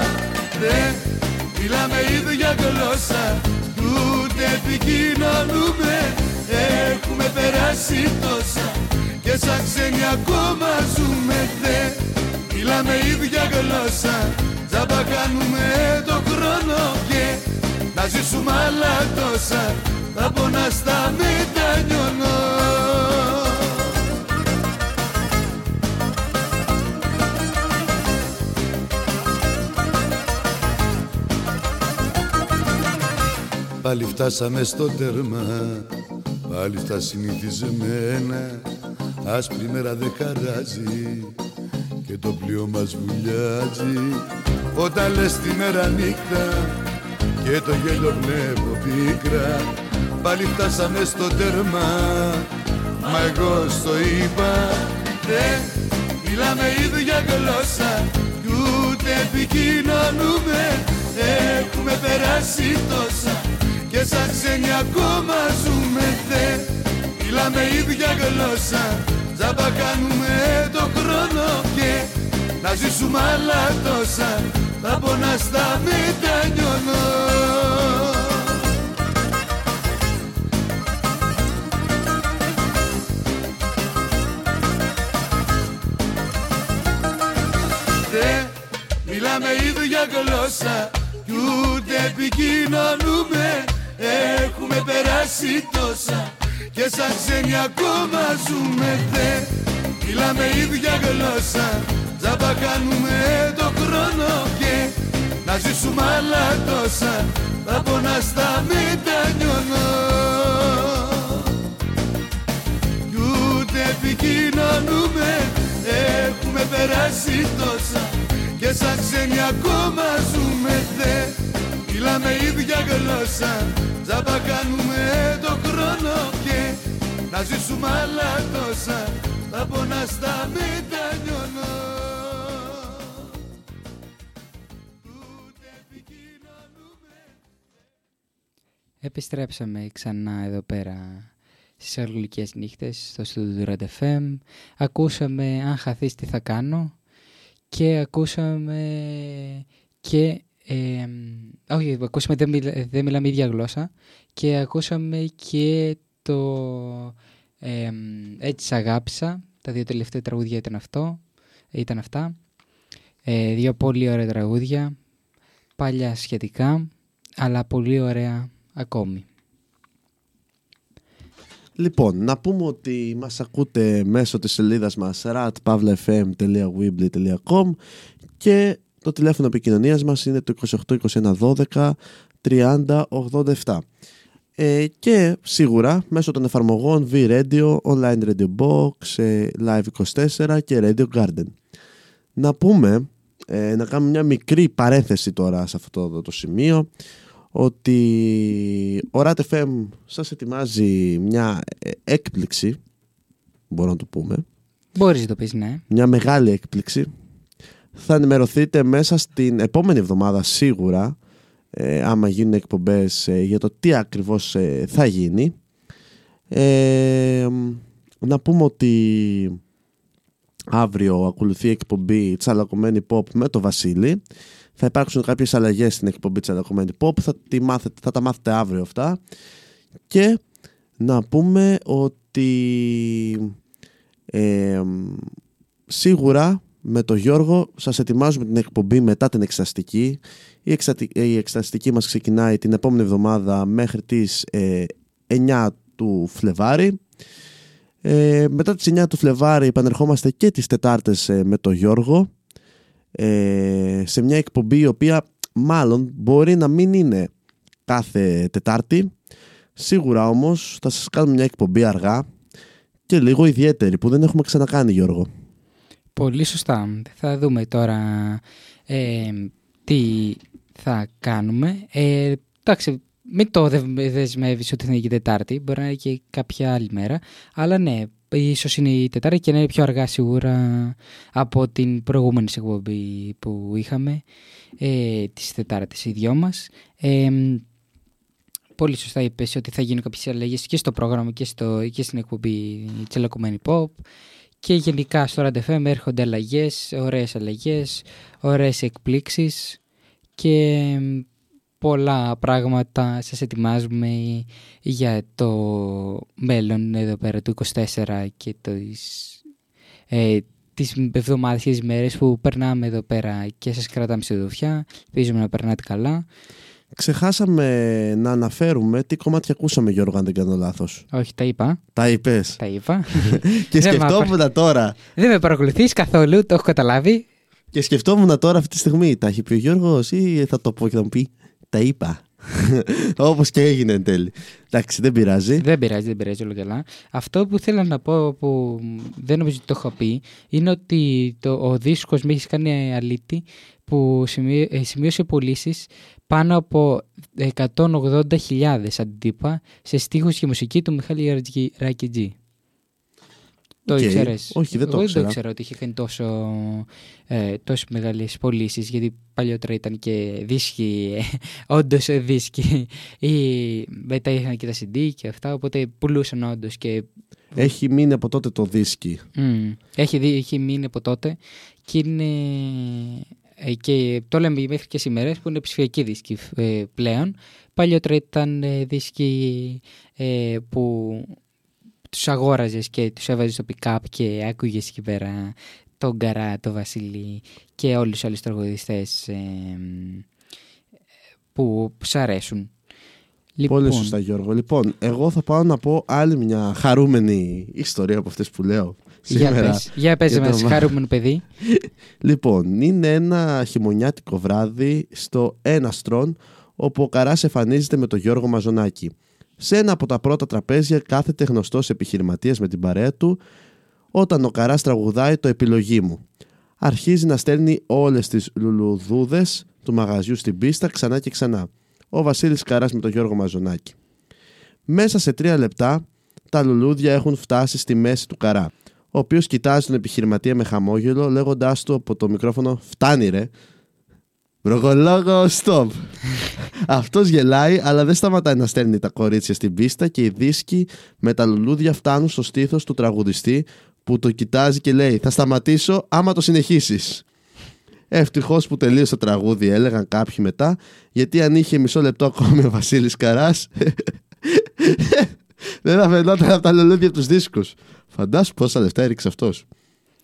δεν μιλάμε ίδια γλώσσα ούτε επικοινωνούμε έχουμε περάσει τόσα και σαν ξένοι ακόμα ζούμε δε. Μιλάμε ίδια γλώσσα Τζάμπα κάνουμε το χρόνο και Να ζήσουμε άλλα τόσα Θα πονά στα μετανιώνω Πάλι φτάσαμε στο τέρμα Πάλι στα συνηθισμένα Άσπρη μέρα δεν χαράζει και το πλοίο μας βουλιάζει. Όταν λες τη μέρα νύχτα και το γέλιο βλέπω πίκρα Πάλι φτάσαμε στο τέρμα. Μα εγώ στο είπα Δεν μιλάμε ίδια γλώσσα Κι ούτε επικοινωνούμε. Έχουμε περάσει τόσα και σαν ξένοι ακόμα ζούμε θε. Μιλάμε ίδια γλώσσα, τζάμπα κάνουμε το χρόνο και να ζήσουμε άλλα τόσα, θα πονά στα μετανιώνω μιλάμε ίδια γλώσσα κι ούτε επικοινωνούμε Έχουμε περάσει τόσα και σαν ξένοι ακόμα ζούμε θε Μιλάμε ίδια γλώσσα, τζάμπα κάνουμε το χρόνο και να ζήσουμε άλλα τόσα. Θα πονά στα μετανιώνω. Κι ούτε επικοινωνούμε, έχουμε περάσει τόσα και σαν ξένοι ακόμα ζούμε θε Μιλάμε ίδια γλώσσα. Τζάμπα κάνουμε το χρόνο και Να ζήσουμε άλλα τόσα. Θα πονά στα μετανιώνω Επιστρέψαμε ξανά εδώ πέρα στις αργουλικές νύχτες στο στούντιο του FM. Ακούσαμε «Αν χαθείς τι θα κάνω» και ακούσαμε και ε, όχι, ακούσαμε δεν, μιλά, δεν μιλάμε ίδια γλώσσα και ακούσαμε και το ε, «Έτσι αγάπησα». Τα δύο τελευταία τραγούδια ήταν, αυτό, ήταν αυτά. Ε, δύο πολύ ωραία τραγούδια, παλιά σχετικά, αλλά πολύ ωραία ακόμη. Λοιπόν, να πούμε ότι μας ακούτε μέσω της σελίδας μας ratpavlefm.weebly.com και το τηλέφωνο επικοινωνίας μας είναι το 28 21 12 30 87. Ε, και σίγουρα μέσω των εφαρμογών V-Radio, Online Radio Box, ε, Live 24 και Radio Garden. Να πούμε, ε, να κάνουμε μια μικρή παρένθεση τώρα σε αυτό το, το σημείο ότι ο RATFM σας ετοιμάζει μια ε, έκπληξη, μπορώ να το πούμε. Μπορείς να το πεις, ναι. Μια μεγάλη έκπληξη θα ενημερωθείτε μέσα στην επόμενη εβδομάδα σίγουρα ε, άμα γίνουν εκπομπές ε, για το τι ακριβώς ε, θα γίνει. Ε, να πούμε ότι αύριο ακολουθεί η εκπομπή Τσαλακωμένη Pop με το Βασίλη. Θα υπάρξουν κάποιες αλλαγές στην εκπομπή Τσαλακωμένη Pop. Θα, τη μάθετε, θα τα μάθετε αύριο αυτά. Και να πούμε ότι σίγουρα με τον Γιώργο σας ετοιμάζουμε την εκπομπή μετά την εξαστική. Η, εξαστη... η εξαστική μας ξεκινάει την επόμενη εβδομάδα μέχρι τις ε, 9 του Φλεβάρι. Ε, μετά τις 9 του Φλεβάρι επανερχόμαστε και τις Τετάρτες ε, με τον Γιώργο ε, σε μια εκπομπή η οποία μάλλον μπορεί να μην είναι κάθε Τετάρτη. Σίγουρα όμως θα σας κάνουμε μια εκπομπή αργά και λίγο ιδιαίτερη που δεν έχουμε ξανακάνει Γιώργο. Πολύ σωστά. Θα δούμε τώρα ε, τι θα κάνουμε. Ε, εντάξει, μην το δεσμεύεις ότι θα είναι και Τετάρτη, μπορεί να είναι και κάποια άλλη μέρα. Αλλά ναι, ίσως είναι η Τετάρτη και να είναι πιο αργά σίγουρα από την προηγούμενη εκπομπή που είχαμε, ε, τις Τετάρτες οι δυο μας. Ε, πολύ σωστά είπες ότι θα γίνουν κάποιες αλλαγές και στο πρόγραμμα και, στο, και στην εκπομπή Τσελακωμένη Pop και γενικά στο RADFM έρχονται αλλαγές, ωραίες αλλαγές, ωραίες εκπλήξεις και πολλά πράγματα σας ετοιμάζουμε για το μέλλον εδώ πέρα του 24 και τις, ε, τις εβδομάδες και τις μέρες που περνάμε εδώ πέρα και σας κρατάμε στη δοφιά. Ελπίζουμε να περνάτε καλά. Ξεχάσαμε να αναφέρουμε τι κομμάτια ακούσαμε, Γιώργο, αν δεν κάνω λάθος. Όχι, τα είπα. Τα είπες. Τα είπα. και σκεφτόμουν τώρα. Δεν με παρακολουθείς καθόλου, το έχω καταλάβει. Και σκεφτόμουν τώρα αυτή τη στιγμή. Τα έχει πει ο Γιώργος ή θα το πω και θα μου πει. Τα είπα. Όπως και έγινε εν τέλει. Εντάξει, δεν πειράζει. Δεν πειράζει, δεν πειράζει όλο καλά. Αυτό που θέλω να πω που δεν νομίζω ότι το έχω πει είναι ότι το, ο δίσκος με έχεις κάνει αλήτη που ε, σημείωσε πωλήσεις πάνω από 180.000 αντίπα σε στίχους και μουσική του Μιχάλη Ρακιτζή. Το Οκ. ήξερες; Όχι, δεν το Εγώ δεν ήξερα. το ήξερα ότι είχε κάνει τόσο, ε, τόσο μεγάλες πωλήσεις, γιατί παλιότερα ήταν και δίσκοι, ε, όντως ε, δίσκοι. Ή μετά είχαν και τα CD και αυτά, οπότε πουλούσαν όντως και Έχει μείνει από τότε το δίσκοι. Μμ. Έχει, δει, έχει μείνει από τότε και είναι ε, και το λέμε μέχρι και σήμερα που είναι ψηφιακοί δίσκοι ε, πλέον. Παλιότερα ήταν ε, δίσκοι ε, που τους αγόραζες και τους έβαζες στο pick-up και άκουγες εκεί πέρα τον Καρά, τον Βασίλη και όλους τους άλλους τραγουδιστές ε, που σ' αρέσουν. Πολύ σωστά Γιώργο. Λοιπόν, εγώ θα πάω να πω άλλη μια χαρούμενη ιστορία από αυτές που λέω Για σήμερα. πες, για πες για το μας, μα- χαρούμενο παιδί. Λοιπόν, είναι ένα χειμωνιάτικο βράδυ στο Έναστρον όπου ο Καράς εμφανίζεται με τον Γιώργο Μαζονάκη. Σε ένα από τα πρώτα τραπέζια κάθεται γνωστός επιχειρηματίας με την παρέα του όταν ο Καράς τραγουδάει το επιλογή μου. Αρχίζει να στέλνει όλες τις λουλουδούδες του μαγαζιού στην πίστα ξανά και ξανά. Ο Βασίλης Καράς με τον Γιώργο Μαζονάκη. Μέσα σε τρία λεπτά τα λουλούδια έχουν φτάσει στη μέση του Καρά ο οποίος κοιτάζει τον επιχειρηματία με χαμόγελο, λέγοντάς του από το μικρόφωνο: Φτάνει ρε. Βρογολόγο, stop. Αυτός γελάει, αλλά δεν σταματάει να στέλνει τα κορίτσια στην πίστα και οι δίσκοι με τα λουλούδια φτάνουν στο στήθος του τραγουδιστή που το κοιτάζει και λέει: Θα σταματήσω άμα το συνεχίσεις. Ευτυχώς που τελείωσε το τραγούδι, έλεγαν κάποιοι μετά, γιατί αν είχε μισό λεπτό ακόμη ο Βασίλης Καράς, δεν θα φαινόταν από τα λουλούδια από τους δίσκους. Φαντάσου πόσα λεφτά έριξε αυτός.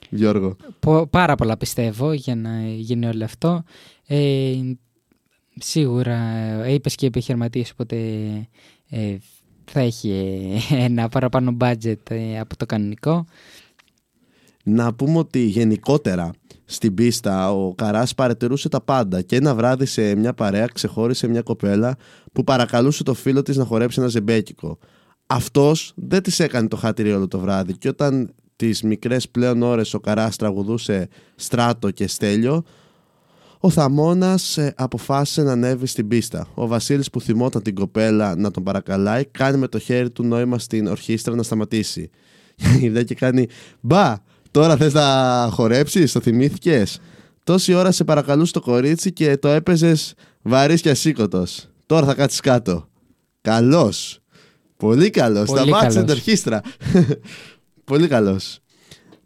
Γιώργο. Πο- πάρα πολλά πιστεύω για να γίνει όλο αυτό. Ε, σίγουρα ε, είπες και επιχειρηματίες οπότε ε, θα έχει ε, ένα παραπάνω budget ε, από το κανονικό. Να πούμε ότι γενικότερα στην πίστα ο Καράς παρατηρούσε τα πάντα και ένα βράδυ σε μια παρέα ξεχώρισε μια κοπέλα που παρακαλούσε το φίλο της να χορέψει ένα ζεμπέκικο. Αυτός δεν της έκανε το χάτηρι όλο το βράδυ και όταν τις μικρές πλέον ώρες ο Καράς τραγουδούσε στράτο και στέλιο ο Θαμώνας ε, αποφάσισε να ανέβει στην πίστα. Ο Βασίλης που θυμόταν την κοπέλα να τον παρακαλάει κάνει με το χέρι του νόημα στην ορχήστρα να σταματήσει. Είδε και κάνει «Μπα, τώρα θες να χορέψεις, το θυμήθηκες». Τόση ώρα σε παρακαλούσε το κορίτσι και το έπαιζες βαρύς και ασήκωτος. Τώρα θα κάτσεις κάτω. Καλός. Πολύ καλός. Πολύ Σταμάτησε την καλός. ορχήστρα. Πολύ καλός.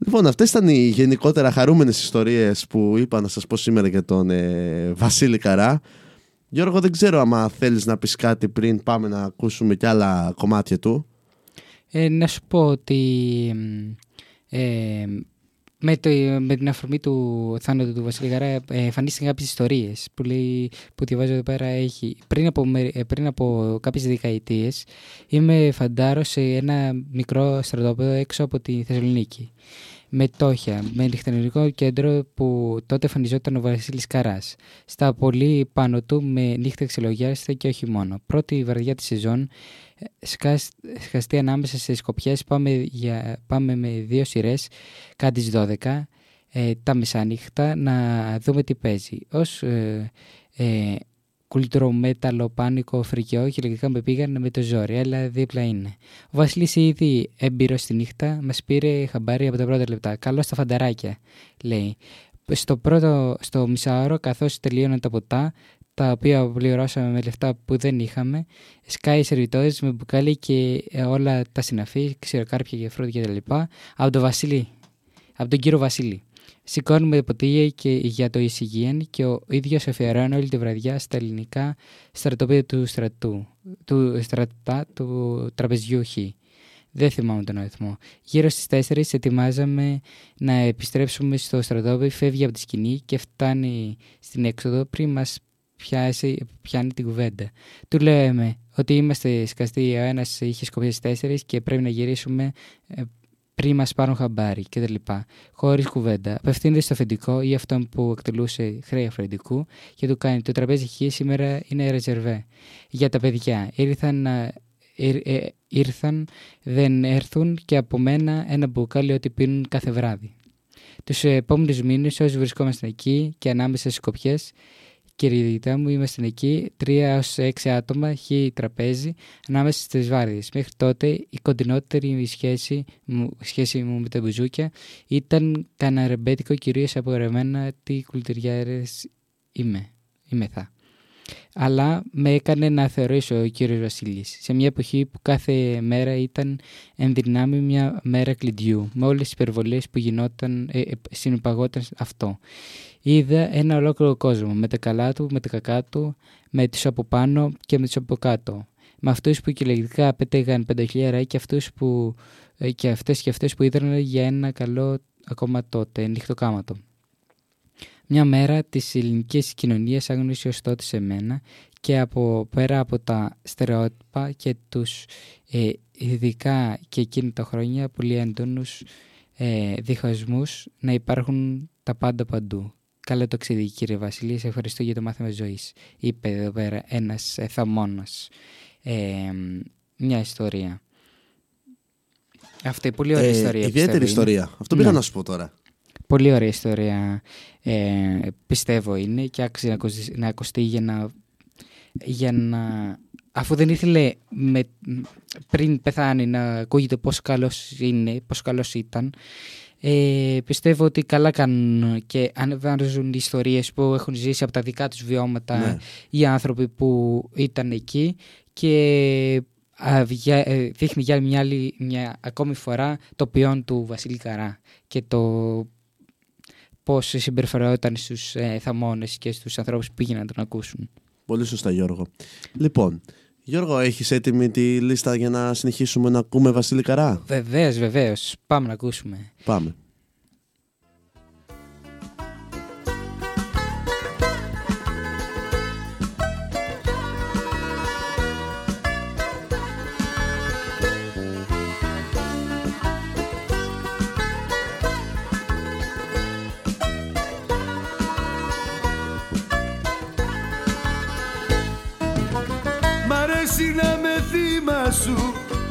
Λοιπόν, αυτές ήταν οι γενικότερα χαρούμενες ιστορίες που είπα να σας πω σήμερα για τον ε, Βασίλη Καρά. Γιώργο, δεν ξέρω άμα θέλεις να πεις κάτι πριν πάμε να ακούσουμε κι άλλα κομμάτια του. Ε, να σου πω ότι μ, ε, με, το, με την αφορμή του θάνατου του Βασίλη Γαρά ε, εμφανίστηκαν κάποιες ιστορίες που, λέει, που διαβάζω εδώ πέρα έχει, πριν από, με- ε, πριν από κάποιες δεκαετίες είμαι φαντάρο σε ένα μικρό στρατόπεδο έξω από τη Θεσσαλονίκη με τόχια, με νυχτερινικό κέντρο που τότε εμφανιζόταν ο Βασίλης Καράς. Στα πολύ πάνω του με νύχτα ξελογιάστε και όχι μόνο. Πρώτη βαρδιά της σεζόν ε, σκάς- σκαστεί ανάμεσα σε σκοπιές πάμε, για, πάμε με δύο σειρές κάτι τις 12 ε, τα μεσάνυχτα να δούμε τι παίζει. Ως ε, ε, κουλτρομέταλλο, πάνικο, φρικιό και λογικά με πήγαν με το ζόρι, αλλά δίπλα είναι. Ο Βασίλης ήδη έμπειρος στη νύχτα μας πήρε χαμπάρι από τα πρώτα λεπτά. Καλό στα φανταράκια, λέει. Στο, πρώτο, στο μισάωρο, καθώς τελείωναν τα ποτά, τα οποία πληρώσαμε με λεφτά που δεν είχαμε, σκάει οι σερβιτόρες με μπουκάλι και ε, όλα τα συναφή, ξηροκάρπια και φρούτα κτλ. Από τον Βασίλη, από τον κύριο Βασίλη. Σηκώνουμε ποτήρια και για το εισηγείαν και ο ίδιος αφιερώνει όλη τη βραδιά στα ελληνικά στρατοπέδια του στρατού, του στρατά του τραπεζιού Χ. Δεν θυμάμαι τον αριθμό. Γύρω στις 4 ετοιμάζαμε να επιστρέψουμε στο στρατόπεδο, φεύγει από τη σκηνή και φτάνει στην έξοδο πριν μας πιάσει, πιάνει την κουβέντα. Του λέμε ότι είμαστε σκαστοί, ο ένας είχε σκοπεί στις 4 και πρέπει να γυρίσουμε ε, πριν μας πάρουν χαμπάρι κτλ. Χωρίς κουβέντα. Απευθύνεται στο αφεντικό ή αυτόν που εκτελούσε χρέη αφεντικού και του κάνει το τραπέζι χ σήμερα είναι ρεζερβέ. Για τα παιδιά. Ήρθαν, να- ήρ- ε, ήρθαν, δεν έρθουν και από μένα ένα μπουκάλι ότι πίνουν κάθε βράδυ. Τους επόμενους μήνες όσοι βρισκόμαστε εκεί και ανάμεσα στις σκοπιές Κύριε μου, ήμασταν εκεί, τρία ως έξι άτομα, χι τραπέζι, ανάμεσα στις βάρδιες. Μέχρι τότε η κοντινότερη σχέση μου, σχέση μου με τα μπουζούκια ήταν καναρεμπέτικο κυρίως απογραμμένα τι κουλτουριάρες είμαι, είμαι θα αλλά με έκανε να θεωρήσω ο κύριος Βασίλης σε μια εποχή που κάθε μέρα ήταν ενδυνάμει μια μέρα κλειδιού με όλες τις υπερβολές που γινόταν, ε, ε αυτό. Είδα ένα ολόκληρο κόσμο με τα καλά του, με τα κακά του, με τους από πάνω και με τους από κάτω. Με αυτούς που κυριολεκτικά πέτεγαν πενταχιλιάρα και, αυτούς που, ε, και αυτές και αυτές που είδαν για ένα καλό ακόμα τότε νυχτοκάματο. Μια μέρα της ελληνικής κοινωνίας άγνωσε ως τότε σε μένα και από πέρα από τα στερεότυπα και τους ε, ειδικά και εκείνη τα χρόνια πολύ έντονους ε, διχασμούς να υπάρχουν τα πάντα παντού. Καλό ταξίδι κύριε Βασιλή, σε ευχαριστώ για το μάθημα ζωής. Είπε εδώ πέρα ένας ε, Ε, μια ιστορία. Αυτή πολύ ωραία ε, ιστορία. Ιδιαίτερη ιστορία. Αυτό πήγα ναι. να σου πω τώρα. Πολύ ωραία ιστορία ε, πιστεύω είναι και άξιζε να ακουστεί για να, για να αφού δεν ήθελε με, πριν πεθάνει να ακούγεται πόσο καλός είναι, πόσο καλός ήταν ε, πιστεύω ότι καλά κάνουν και ανεβάζουν οι ιστορίες που έχουν ζήσει από τα δικά τους βιώματα ναι. οι άνθρωποι που ήταν εκεί και ε, δείχνει για μια, άλλη, μια ακόμη φορά το ποιόν του Βασίλη Καρά και το πώς συμπεριφερόταν στους ε, θαμώνες και στους ανθρώπους που πήγαιναν να τον ακούσουν. Πολύ σωστά Γιώργο. Λοιπόν, Γιώργο, έχεις έτοιμη τη λίστα για να συνεχίσουμε να ακούμε Βασίλη Καρά; Βεβαίως, βεβαίως. Πάμε να ακούσουμε. Πάμε.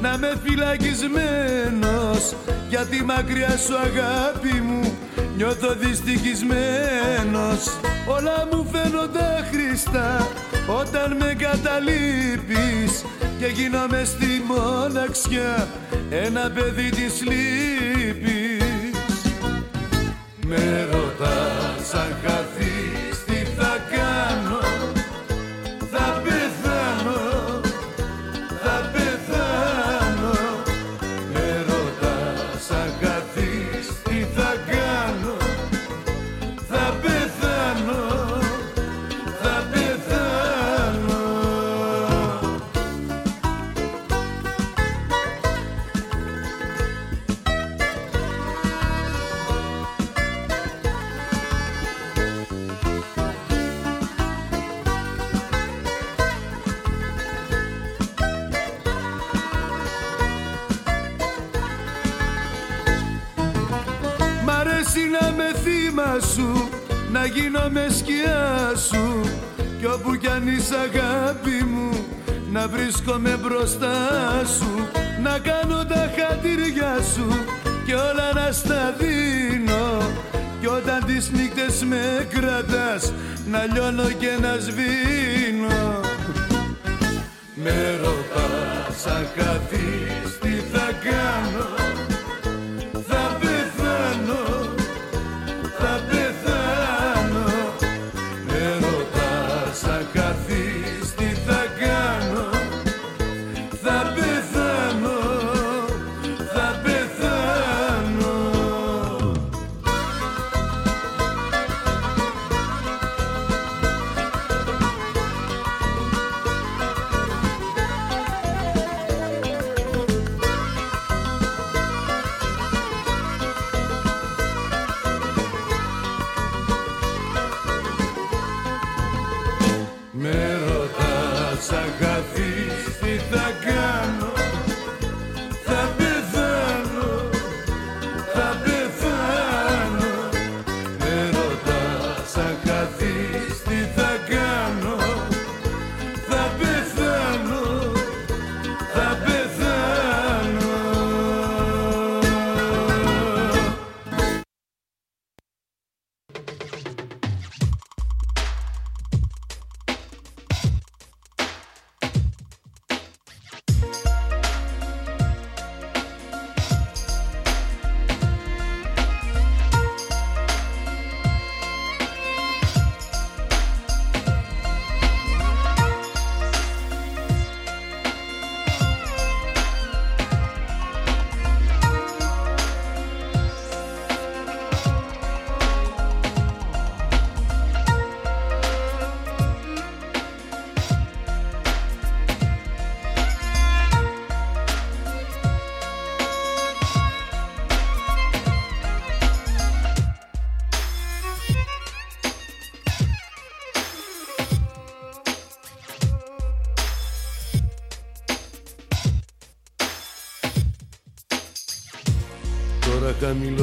Να με φυλακισμένος. Γιατί μακριά σου αγάπη μου νιώθω δυστυχισμένος. Όλα μου φαίνονται χρηστά όταν με καταλείπεις και γίνομαι στη μοναξιά ένα παιδί της λύπης. Με ρωτάς αν με κρατάς να λιώνω και να σβήνω. Με ρωτάς αν τι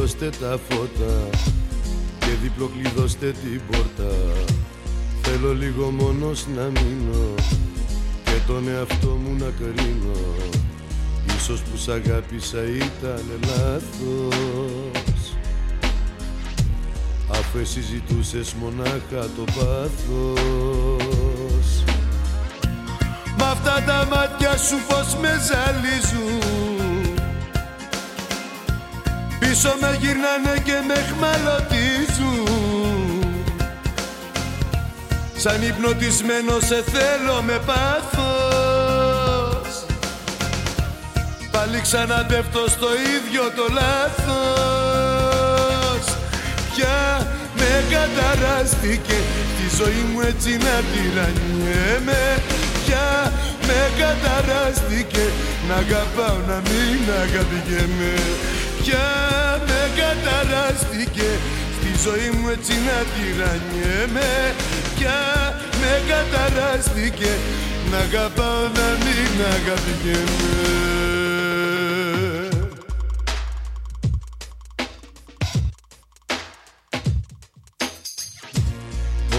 νύχτα μιλώστε τα φώτα και διπλοκλειδώστε την πόρτα. Θέλω λίγο μόνος να μείνω και τον εαυτό μου να κρίνω. Ίσως που σ' αγάπησα ήταν λάθος. Αφού εσύ ζητούσες μονάχα το πάθος. Μ' αυτά τα μάτια σου πως με ζαλίζουν Πίσω με γυρνάνε και με χμαλωτίζουν. Σαν υπνοτισμένο σε θέλω με πάθος. Πάλι ξαναπέφτω στο ίδιο το λάθος. Πια με καταράστηκε τη ζωή μου έτσι να τυραννιέμαι Πια με καταράστηκε να αγαπάω να μην αγαπηγέμαι Πια με καταράστηκε. Στη ζωή μου έτσι να τυραννιέμαι πια με καταράστηκε. Να αγαπάω να μην αγαπηγέμαι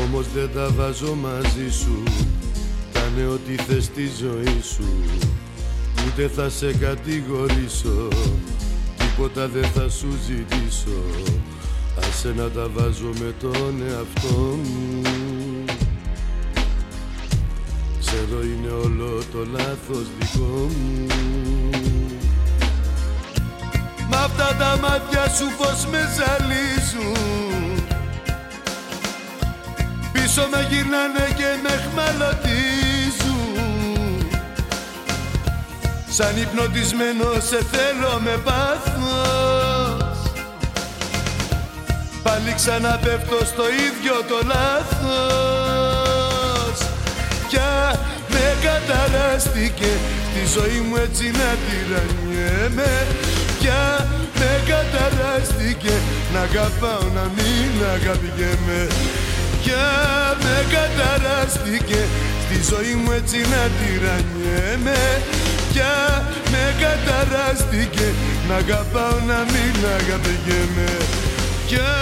Όμως δεν τα βάζω μαζί σου. Κάνε ό,τι θες στη ζωή σου. Ούτε θα σε κατηγορήσω Τίποτα δεν θα σου ζητήσω. Άσε να τα βάζω με τον εαυτό μου. Ξέρω είναι όλο το λάθος δικό μου. Μ' αυτά τα μάτια σου πως με ζαλίζουν. Πίσω με γυρνάνε και με χμαλωτίζουν Σαν υπνοτισμένος σε θέλω με πάθος. Πάλι ξαναπέφτω στο ίδιο το λάθος. Πια με καταράστηκε Τη ζωή μου έτσι να τυραννιέμαι. Πια με καταράστηκε Να αγαπάω να μην αγαπηγέμαι. Πια με καταράστηκε Στη ζωή μου έτσι να τυραννιέμαι Πια με καταράστηκε. Να αγαπάω να μην αγαπηγέμαι. Πια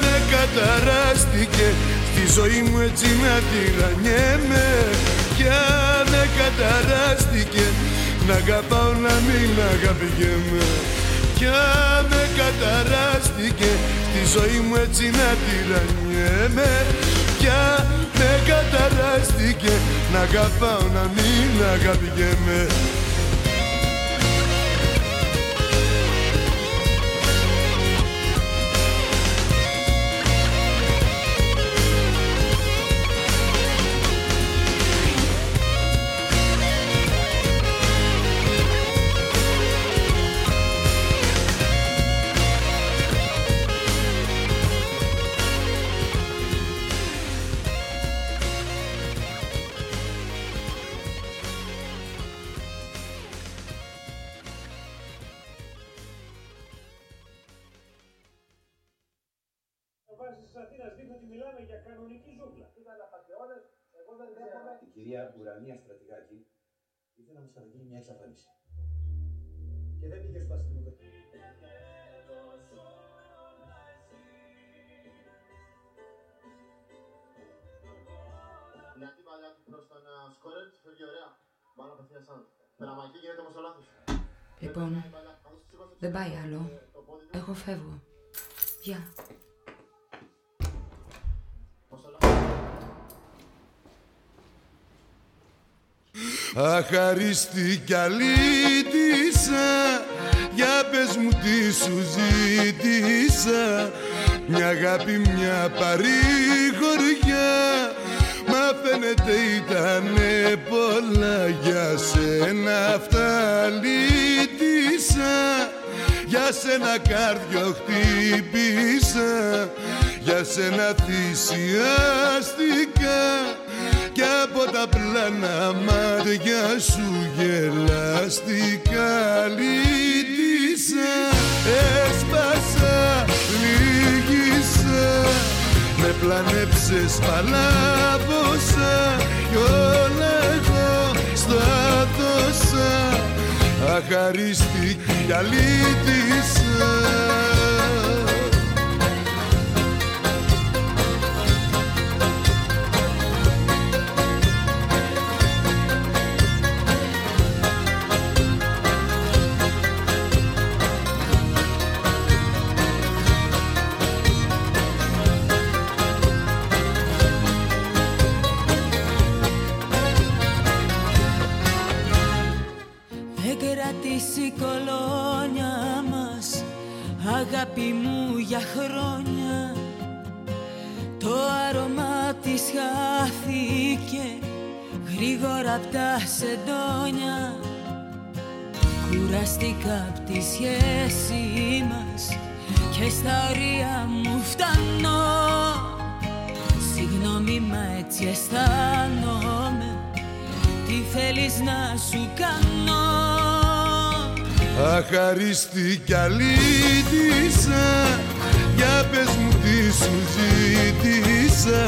με καταράστηκε Στη ζωή μου έτσι να τυραννιέμαι. Πια με καταράστηκε Να αγαπάω να μην αγαπηγέμαι. Πια με καταράστηκε Στη ζωή μου έτσι να τυραννιέμαι. Πια με καταράστηκε Να αγαπάω να μην αγαπηγέμαι κυρία Ουρανία Στρατηγάκη ήθελε να μου στρατηγεί μια εξαφάνιση. Και δεν πήγε στο αστυνομικό. Μια παλιά του προς τον σκόρερ του φεύγει ωραία. Μάλλον απευθείας σαν. Περαμακή γίνεται όμως το λάθος. Λοιπόν, δεν πάει άλλο. Εγώ φεύγω. Γεια. Αχαρίστη κι αλήτησα Για πες μου τι σου ζήτησα. Μια αγάπη μια παρηγοριά. Μα φαίνεται ήτανε πολλά Για σένα αυτά λύτησα. Για σένα κάρδιο χτύπησα. Για σένα θυσιάστηκα κι από τα πλάνα μάτια σου γελαστικά λύτησα έσπασα, λύγησα. Με πλανέψες παλάβωσα κι όλα εγώ στα δώσα αχαρίστη κι αλήτησα τα χρόνια. Το άρωμά της χάθηκε γρήγορα απ' τα σεντόνια. Κουραστήκα απ' τη σχέση μας και στα ωρία μου φτάνω. Συγγνώμη μα έτσι αισθάνομαι. Τι θέλεις να σου κάνω; Αχαρίστη κι αλήτησα Για πες μου τι σου ζήτησα.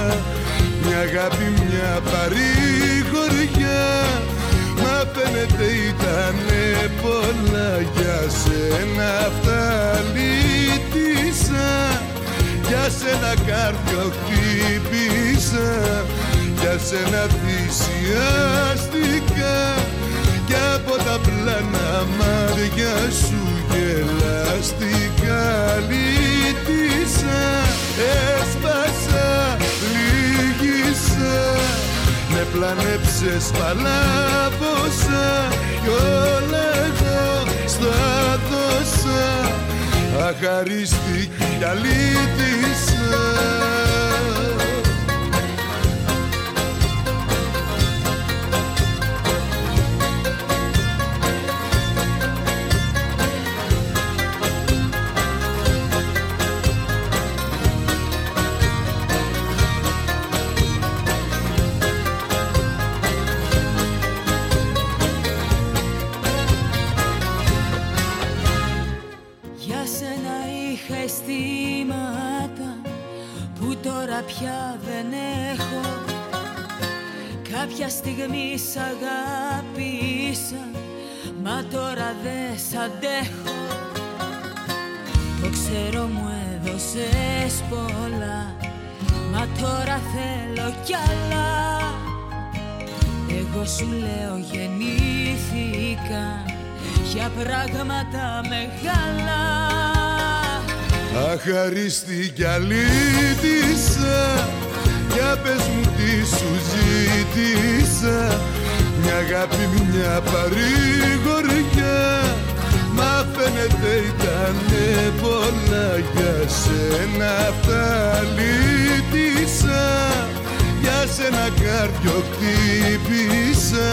Μια αγάπη μια παρηγοριά. Μα φαίνεται ήτανε πολλά Για σένα αυτά λύτησα. Για σένα κάρδιο χτύπησα. Για σένα θυσιάστηκα Κι από τα πλάνα μάτια σου γελαστικά λύτησα. Έσπασα, λύγησα. Με πλανέψες παλάβωσα Κι όλα εγώ στα δώσα. Αχαρίστη κι αλήτησα Κάποια στιγμή σ' αγάπησα μα τώρα δεν σ' αντέχω. Το ξέρω μου έδωσες πολλά μα τώρα θέλω κι άλλα. Εγώ σου λέω γεννήθηκα για πράγματα μεγάλα. Αχαρίστη κι αλήτησα Για πες μου τι σου ζήτησα. Μια αγάπη μια παρηγοριά. Μα φαίνεται ήτανε πολλά Για σένα. Αυτά λύτησα. Για σένα κάρδιο χτύπησα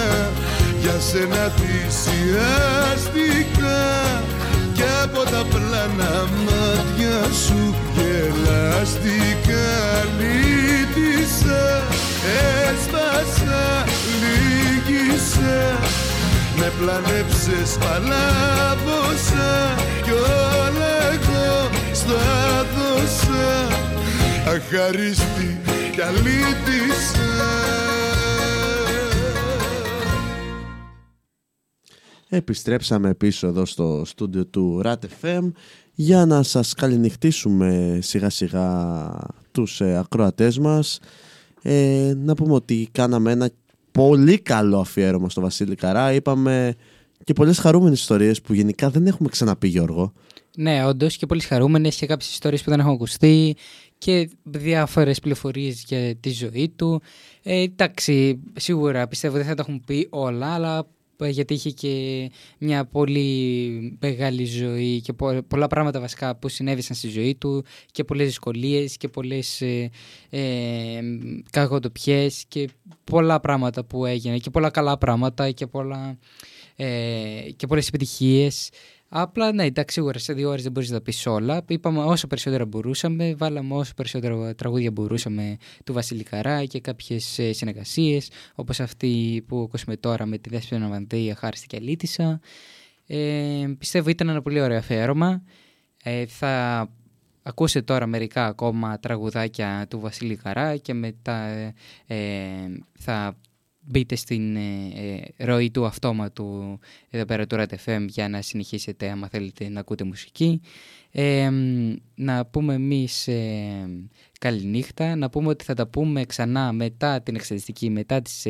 Για σένα θυσιάστηκα κι από τα πλάνα μάτια σου γελαστικά λύτησα Έσπασα, λύγησα Με πλανέψες παλάβωσα Κι όλα εγώ στα δώσα. Αχαρίστη κι Επιστρέψαμε πίσω εδώ στο στούντιο του RAT FM για να σας καληνυχτήσουμε σιγά σιγά τους ε, ακροατές μας. Ε, να πούμε ότι κάναμε ένα πολύ καλό αφιέρωμα στο Βασίλη Καρά. Είπαμε και πολλές χαρούμενες ιστορίες που γενικά δεν έχουμε ξαναπεί Γιώργο. Ναι, όντως και πολύ χαρούμενες και κάποιες ιστορίες που δεν έχουν ακουστεί και διάφορες πληροφορίες για τη ζωή του. Ε, εντάξει, σίγουρα πιστεύω δεν θα τα έχουν πει όλα, αλλά ε, γιατί είχε και μια πολύ μεγάλη ζωή και πο- πολλά πράγματα βασικά που συνέβησαν στη ζωή του και πολλές δυσκολίες και πολλές ε, ε, κακοτοπιές και πολλά πράγματα που έγιναν και πολλά καλά πράγματα και, πολλά, ε, και πολλές επιτυχίες. Απλά ναι, εντάξει, σίγουρα σε δύο ώρες δεν μπορείς να τα πεις όλα. Είπαμε όσο περισσότερα μπορούσαμε, βάλαμε όσο περισσότερα τραγούδια μπορούσαμε του Βασίλη Καρά και κάποιες συνεργασίες, όπως αυτή που ακούσαμε τώρα με τη Δέσποινα Ναβανδία, Χάριστη και Αλήτησα. Ε, πιστεύω ήταν ένα πολύ ωραίο αφιέρωμα. Ε, θα ακούσετε τώρα μερικά ακόμα τραγουδάκια του Βασίλη Καρά και μετά ε, θα μπείτε στην ε, ε, ροή του αυτόματου εδώ πέρα του Red FM για να συνεχίσετε άμα θέλετε να ακούτε μουσική. Ε, να πούμε εμείς ε, καληνύχτα, να πούμε ότι θα τα πούμε ξανά μετά την εξαιρετική, μετά τις 9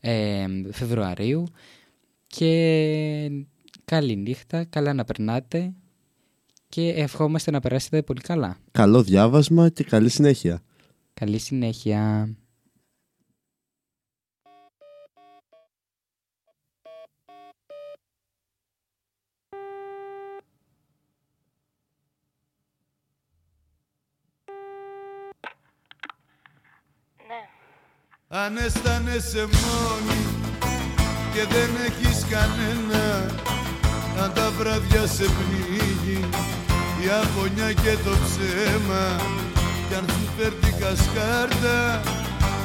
ε, Φεβρουαρίου και καληνύχτα, καλά να περνάτε και ευχόμαστε να περάσετε πολύ καλά. Καλό διάβασμα και καλή συνέχεια. Καλή συνέχεια. Αν αισθάνεσαι μόνη και δεν έχεις κανένα. Αν τα βράδια σε πνίγει η αγωνιά και το ψέμα. Κι αν σου φέρνει κασκάρτα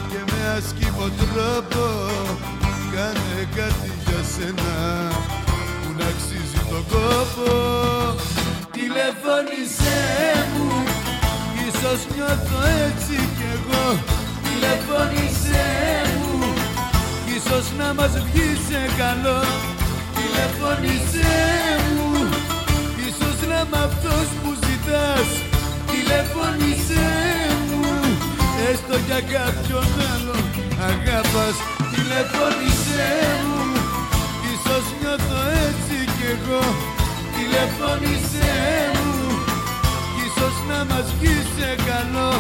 και με ασκήμο τρόπο Κάνε κάτι για σένα. Που να αξίζει τον κόπο. Τηλεφώνησέ μου Ίσως νιώθω έτσι κι εγώ Τηλεφώνησέ μου. Ίσως να μας βγει σε καλό. Τηλεφώνησέ μου. Ίσως να είμαι αυτός που ζητάς. Τηλεφώνησέ μου. Έστω για κάποιον άλλο αγάπας Τηλεφώνησέ μου. Ίσως νιώθω έτσι κι εγώ. Τηλεφώνησέ μου. Ίσως να μας βγει σε καλό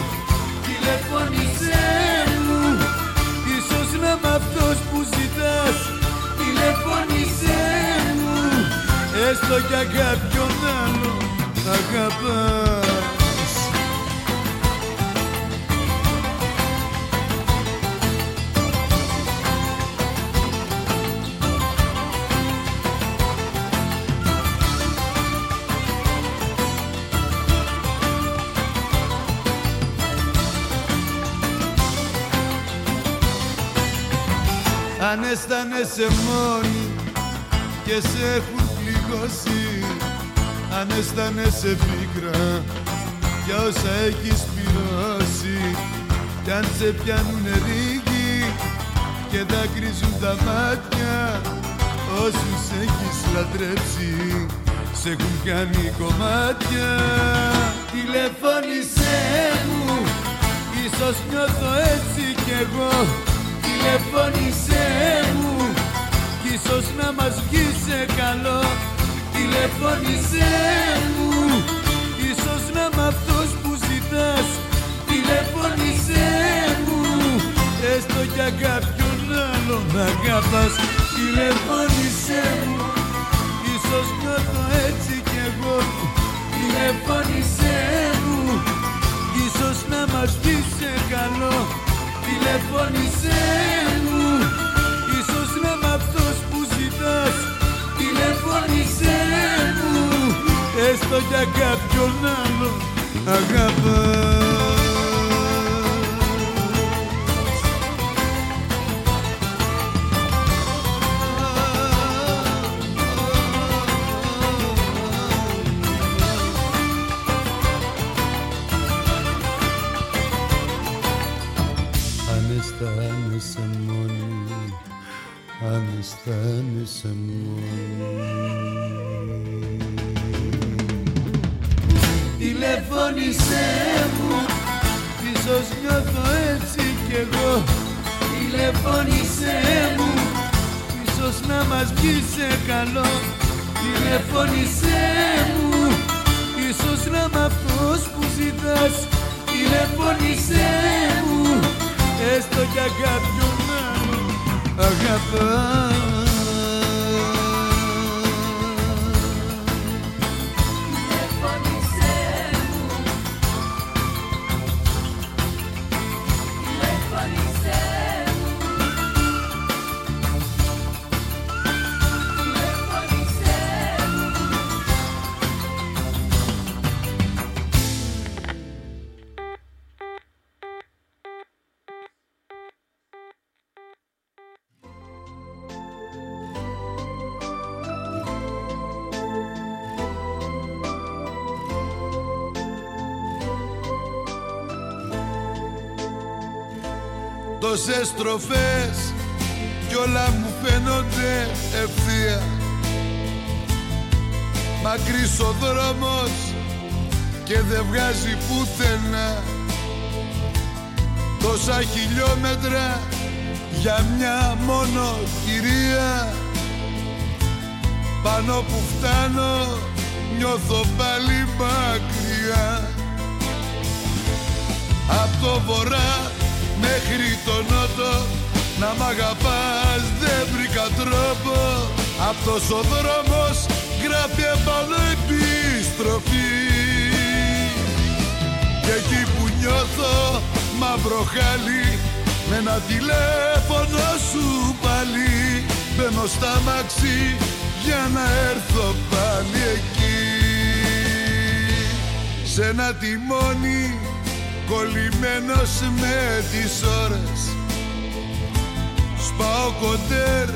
Τηλεφώνησέ μου. Ίσως να είμαι αυτός που ζητάς Τηλεφώνησέ μου. Έστω για κάποιον άλλο αγαπάς αισθάνεσαι μόνη και σε έχουν πληγώσει. Αν αισθάνεσαι πίκρα για όσα έχεις πληρώσει. Κι αν σε πιάνουν ρίγοι και δάκρυζουν τα μάτια Όσους έχεις λατρέψει σε έχουν κάνει κομμάτια. Τηλεφώνησέ μου, ίσως νιώθω έτσι κι εγώ. Τηλεφώνησέ μου κι ίσως να μας βγει σε καλό. Τηλεφώνησέ μου ίσως να είμαι αυτός που ζητάς. Τηλεφώνησέ μου έστω για κάποιον άλλον αγαπάς. Τηλεφώνησέ μου ίσως νιώθω έτσι κι εγώ. Τηλεφώνησέ μου ίσως να μας βγει σε καλό. Τηλεφώνησέ μου Τηλεφώνησέ μου Έστω για κάποιον άλλο αγαπάς. Αν αισθάνεσαι μόνη Αν αισθάνεσαι μόνη Τηλεφώνησέ μου. Ίσως νιώθω έτσι κι εγώ. Τηλεφώνησέ μου. Ίσως να μας βγει σε καλό. Τηλεφώνησέ μου. Ίσως να είμαι αυτός που ζητάς. Τηλεφώνησέ μου. Έστω για κάποιον άλλο αγαπάς Τόσες στροφές κι όλα μου φαίνονται ευθεία. Μακρύς ο δρόμος και δεν βγάζει πουθενά. Τόσα χιλιόμετρα για μια μόνο κυρία. Πάνω που φτάνω νιώθω πάλι μακριά. Απ' το βορρά μέχρι το νότο Να μ' αγαπάς. Δεν βρήκα τρόπο. Αυτός ο δρόμος γράφει επάνω επιστροφή Και εκεί που νιώθω μαύρο χάλι με ένα τηλέφωνο σου πάλι. Μπαίνω στα μαξί για να έρθω πάλι εκεί. Σε ένα τιμόνι κολλημένος με τις ώρες. Σπάω κοντέρ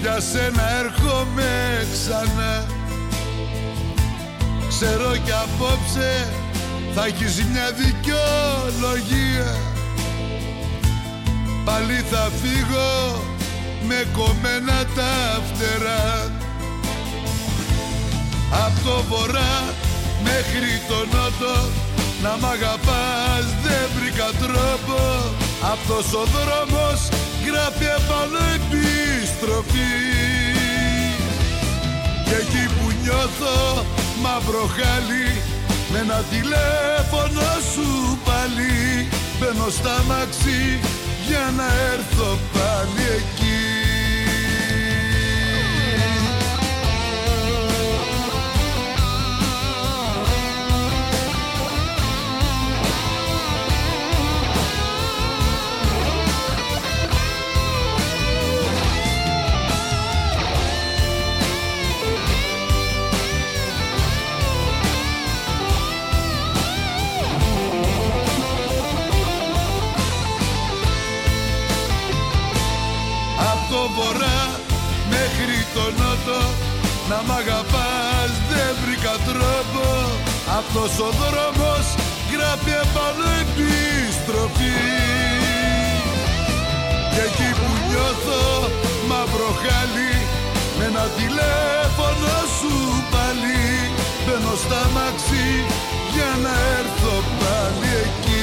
για σένα έρχομαι ξανά. Ξέρω κι απόψε θα έχεις μια δικαιολογία. Πάλι θα φύγω με κομμένα τα φτερά. Απ' το βορρά μέχρι το νότο να μ' αγαπάς δεν βρήκα τρόπο. Αυτός ο δρόμος γράφει επάνω επιστροφή Και εκεί που νιώθω μαύρο χάλι Με ένα τηλέφωνο σου πάλι. Μπαίνω στα μαξί για να έρθω πάλι εκεί Αυτός ο δρόμος γράφει επάνω επιστροφή Και εκεί που νιώθω μαύρο χάλι με ένα τηλέφωνο σου πάλι Μπαίνω στα μαξί για να έρθω πάλι εκεί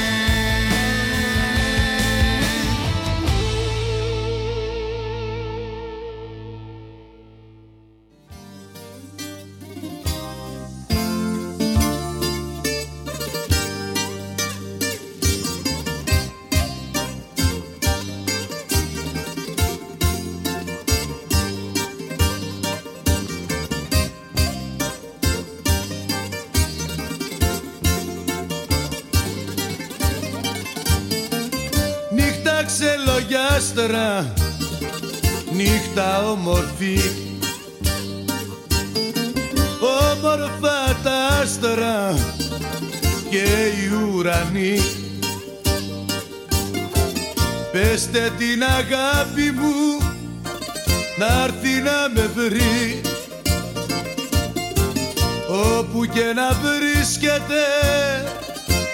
άστρα νύχτα όμορφη. Όμορφα τα άστρα και οι ουρανοί Πεστε την αγάπη μου να έρθει να με βρει. Όπου και να βρίσκεται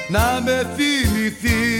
να με θυμηθεί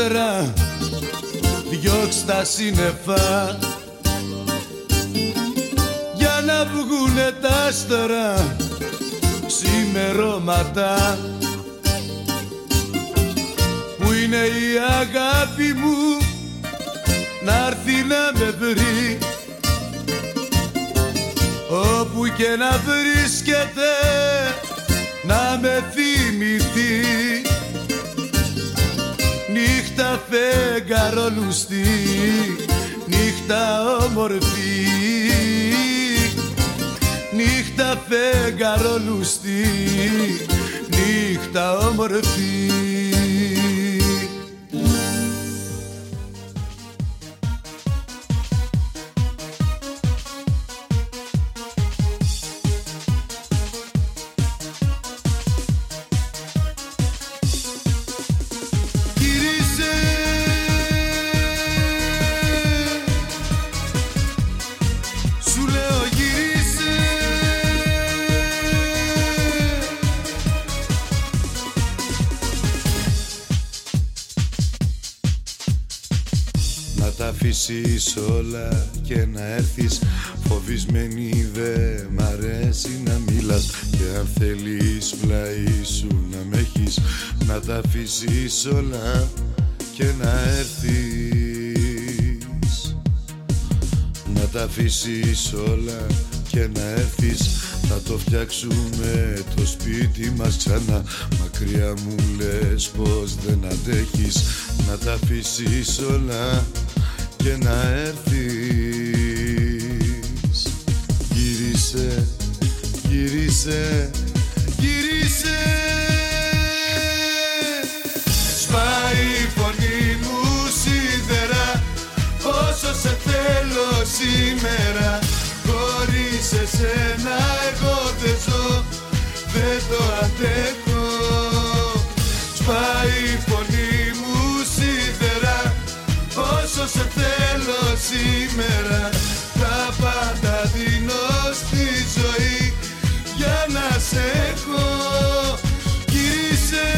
άστρα διώξ' τα σύννεφα. Για να βγουνε τα άστρα ξημερώματα. Που είναι η αγάπη μου να έρθει να με βρει. Όπου και να βρίσκεται να με θυμηθεί νύχτα φεγγαρόλουστη, νύχτα όμορφη. Νύχτα φεγγαρόλουστη, νύχτα όμορφη όλα και να έρθεις. Φοβισμένη δε μ' αρέσει να μιλάς. Και αν θέλεις πλάι σου να με έχεις Να τα αφήσεις όλα και να έρθεις. Να τα αφήσεις όλα και να έρθεις. Θα το φτιάξουμε το σπίτι μας ξανά. Μακριά μου λες πως δεν αντέχεις. Να τα αφήσεις όλα και να έρθεις. Γύρισε, γύρισε, γύρισε. Σπάει η φωνή μου σίδερα Όσο σε θέλω σήμερα. Χωρίς εσένα εγώ δεν ζω Δεν το αντέχω σήμερα. Τα πάντα δίνω στη ζωή Για να σε έχω. Γύρισε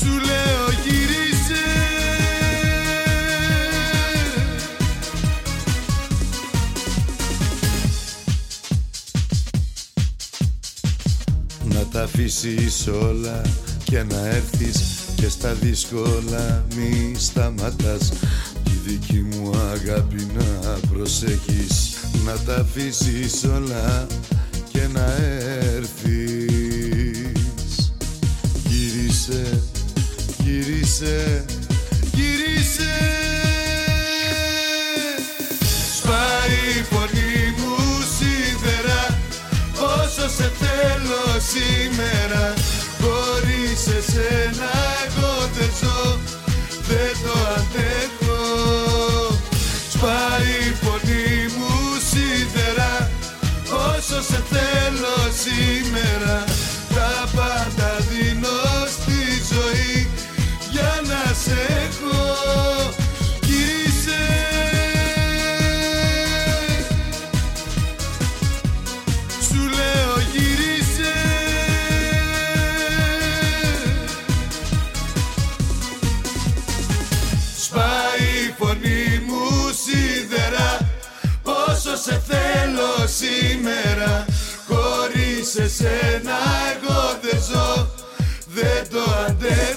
Σου λέω γύρισε. Να τα αφήσεις όλα και να έρθεις και στα δύσκολα μη σταματάς. Τη δική μου αγάπη να προσέχεις Να τα αφήσεις όλα και να έρθεις. Γύρισε, γύρισε, γύρισε. Σπάει η φωνή μου σίδερα Όσο σε θέλω σήμερα Χωρίς εσένα εγώ δεν ζω Δεν το αντέχω. Σπάει η φωνή μου σίδερα Όσο σε θέλω σήμερα Τα πάντα δίνω στη ζωή Για να σε σήμερα Χωρίς εσένα εγώ δεν ζω. Δεν το αντέχω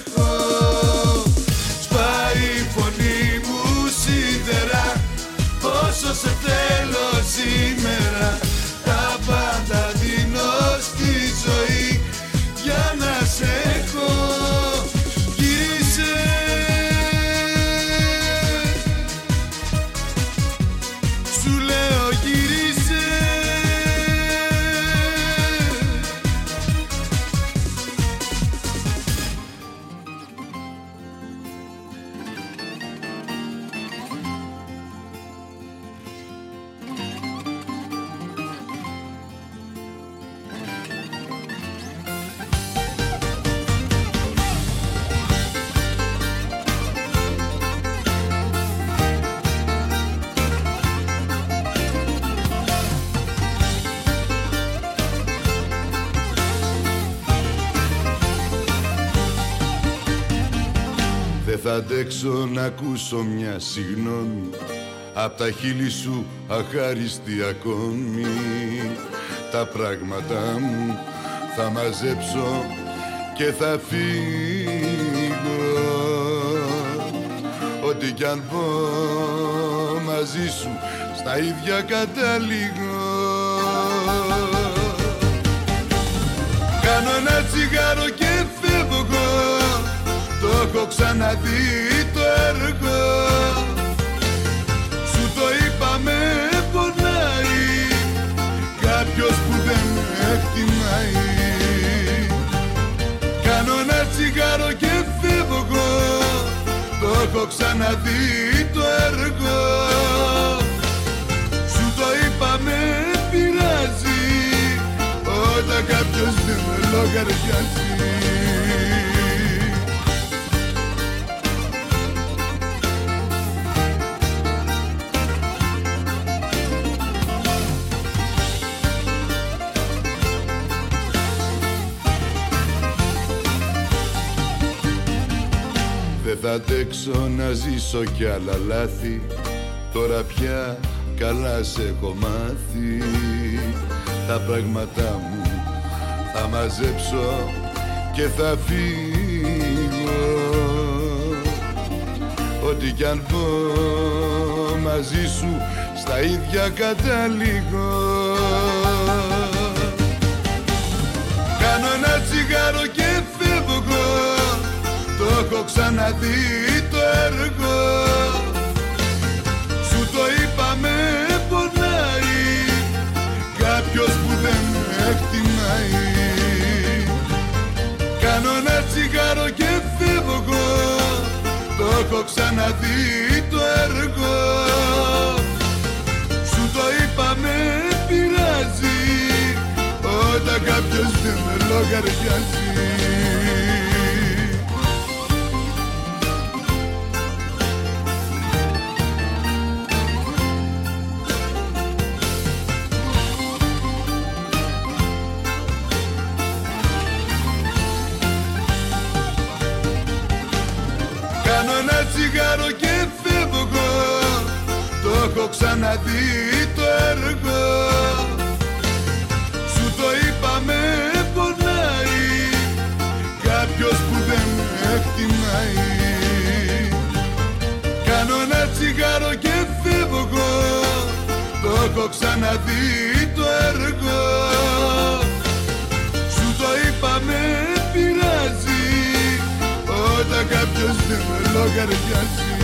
θα αντέξω να ακούσω μια συγνώμη Απ' τα χείλη σου αχάριστη ακόμη. Τα πράγματά μου θα μαζέψω και θα φύγω. Ό,τι κι αν πω μαζί σου στα ίδια καταλήγω Κάνω ένα τσιγάρο και φεύγω. Το έχω ξαναδεί. το έργο Σου το είπα με πονάει Κάποιος που δεν με εκτιμάει. Κάνω ένα τσιγάρο και φεύγω Το έχω ξαναδεί το έργο. Σου το είπα με πειράζει Όταν κάποιος δεν με λογαριάζει θα αντέξω να ζήσω κι άλλα λάθη. Τώρα πια καλά σε έχω μάθει. Τα πράγματά μου θα μαζέψω και θα φύγω. Ό,τι κι αν πω μαζί σου στα ίδια καταλήγω Κάνω ένα τσιγάρο και φεύγω Το έχω ξαναδεί το έργο. Σου το είπα με πονάει Κάποιος που δεν με εκτιμάει. Κάνω ένα τσιγάρο και φεύγω Το έχω ξαναδεί το έργο. Σου το είπα με πειράζει Όταν κάποιος δεν με λογαριάζει έχω ξαναδεί το έργο Σου το είπα με πονάει. Κάποιος που δεν με εκτιμάει. Κάνω ένα τσιγάρο και φεύγω Το έχω ξαναδεί το έργο. Σου το είπα με πειράζει. Όταν κάποιος δεν με λογαριάζει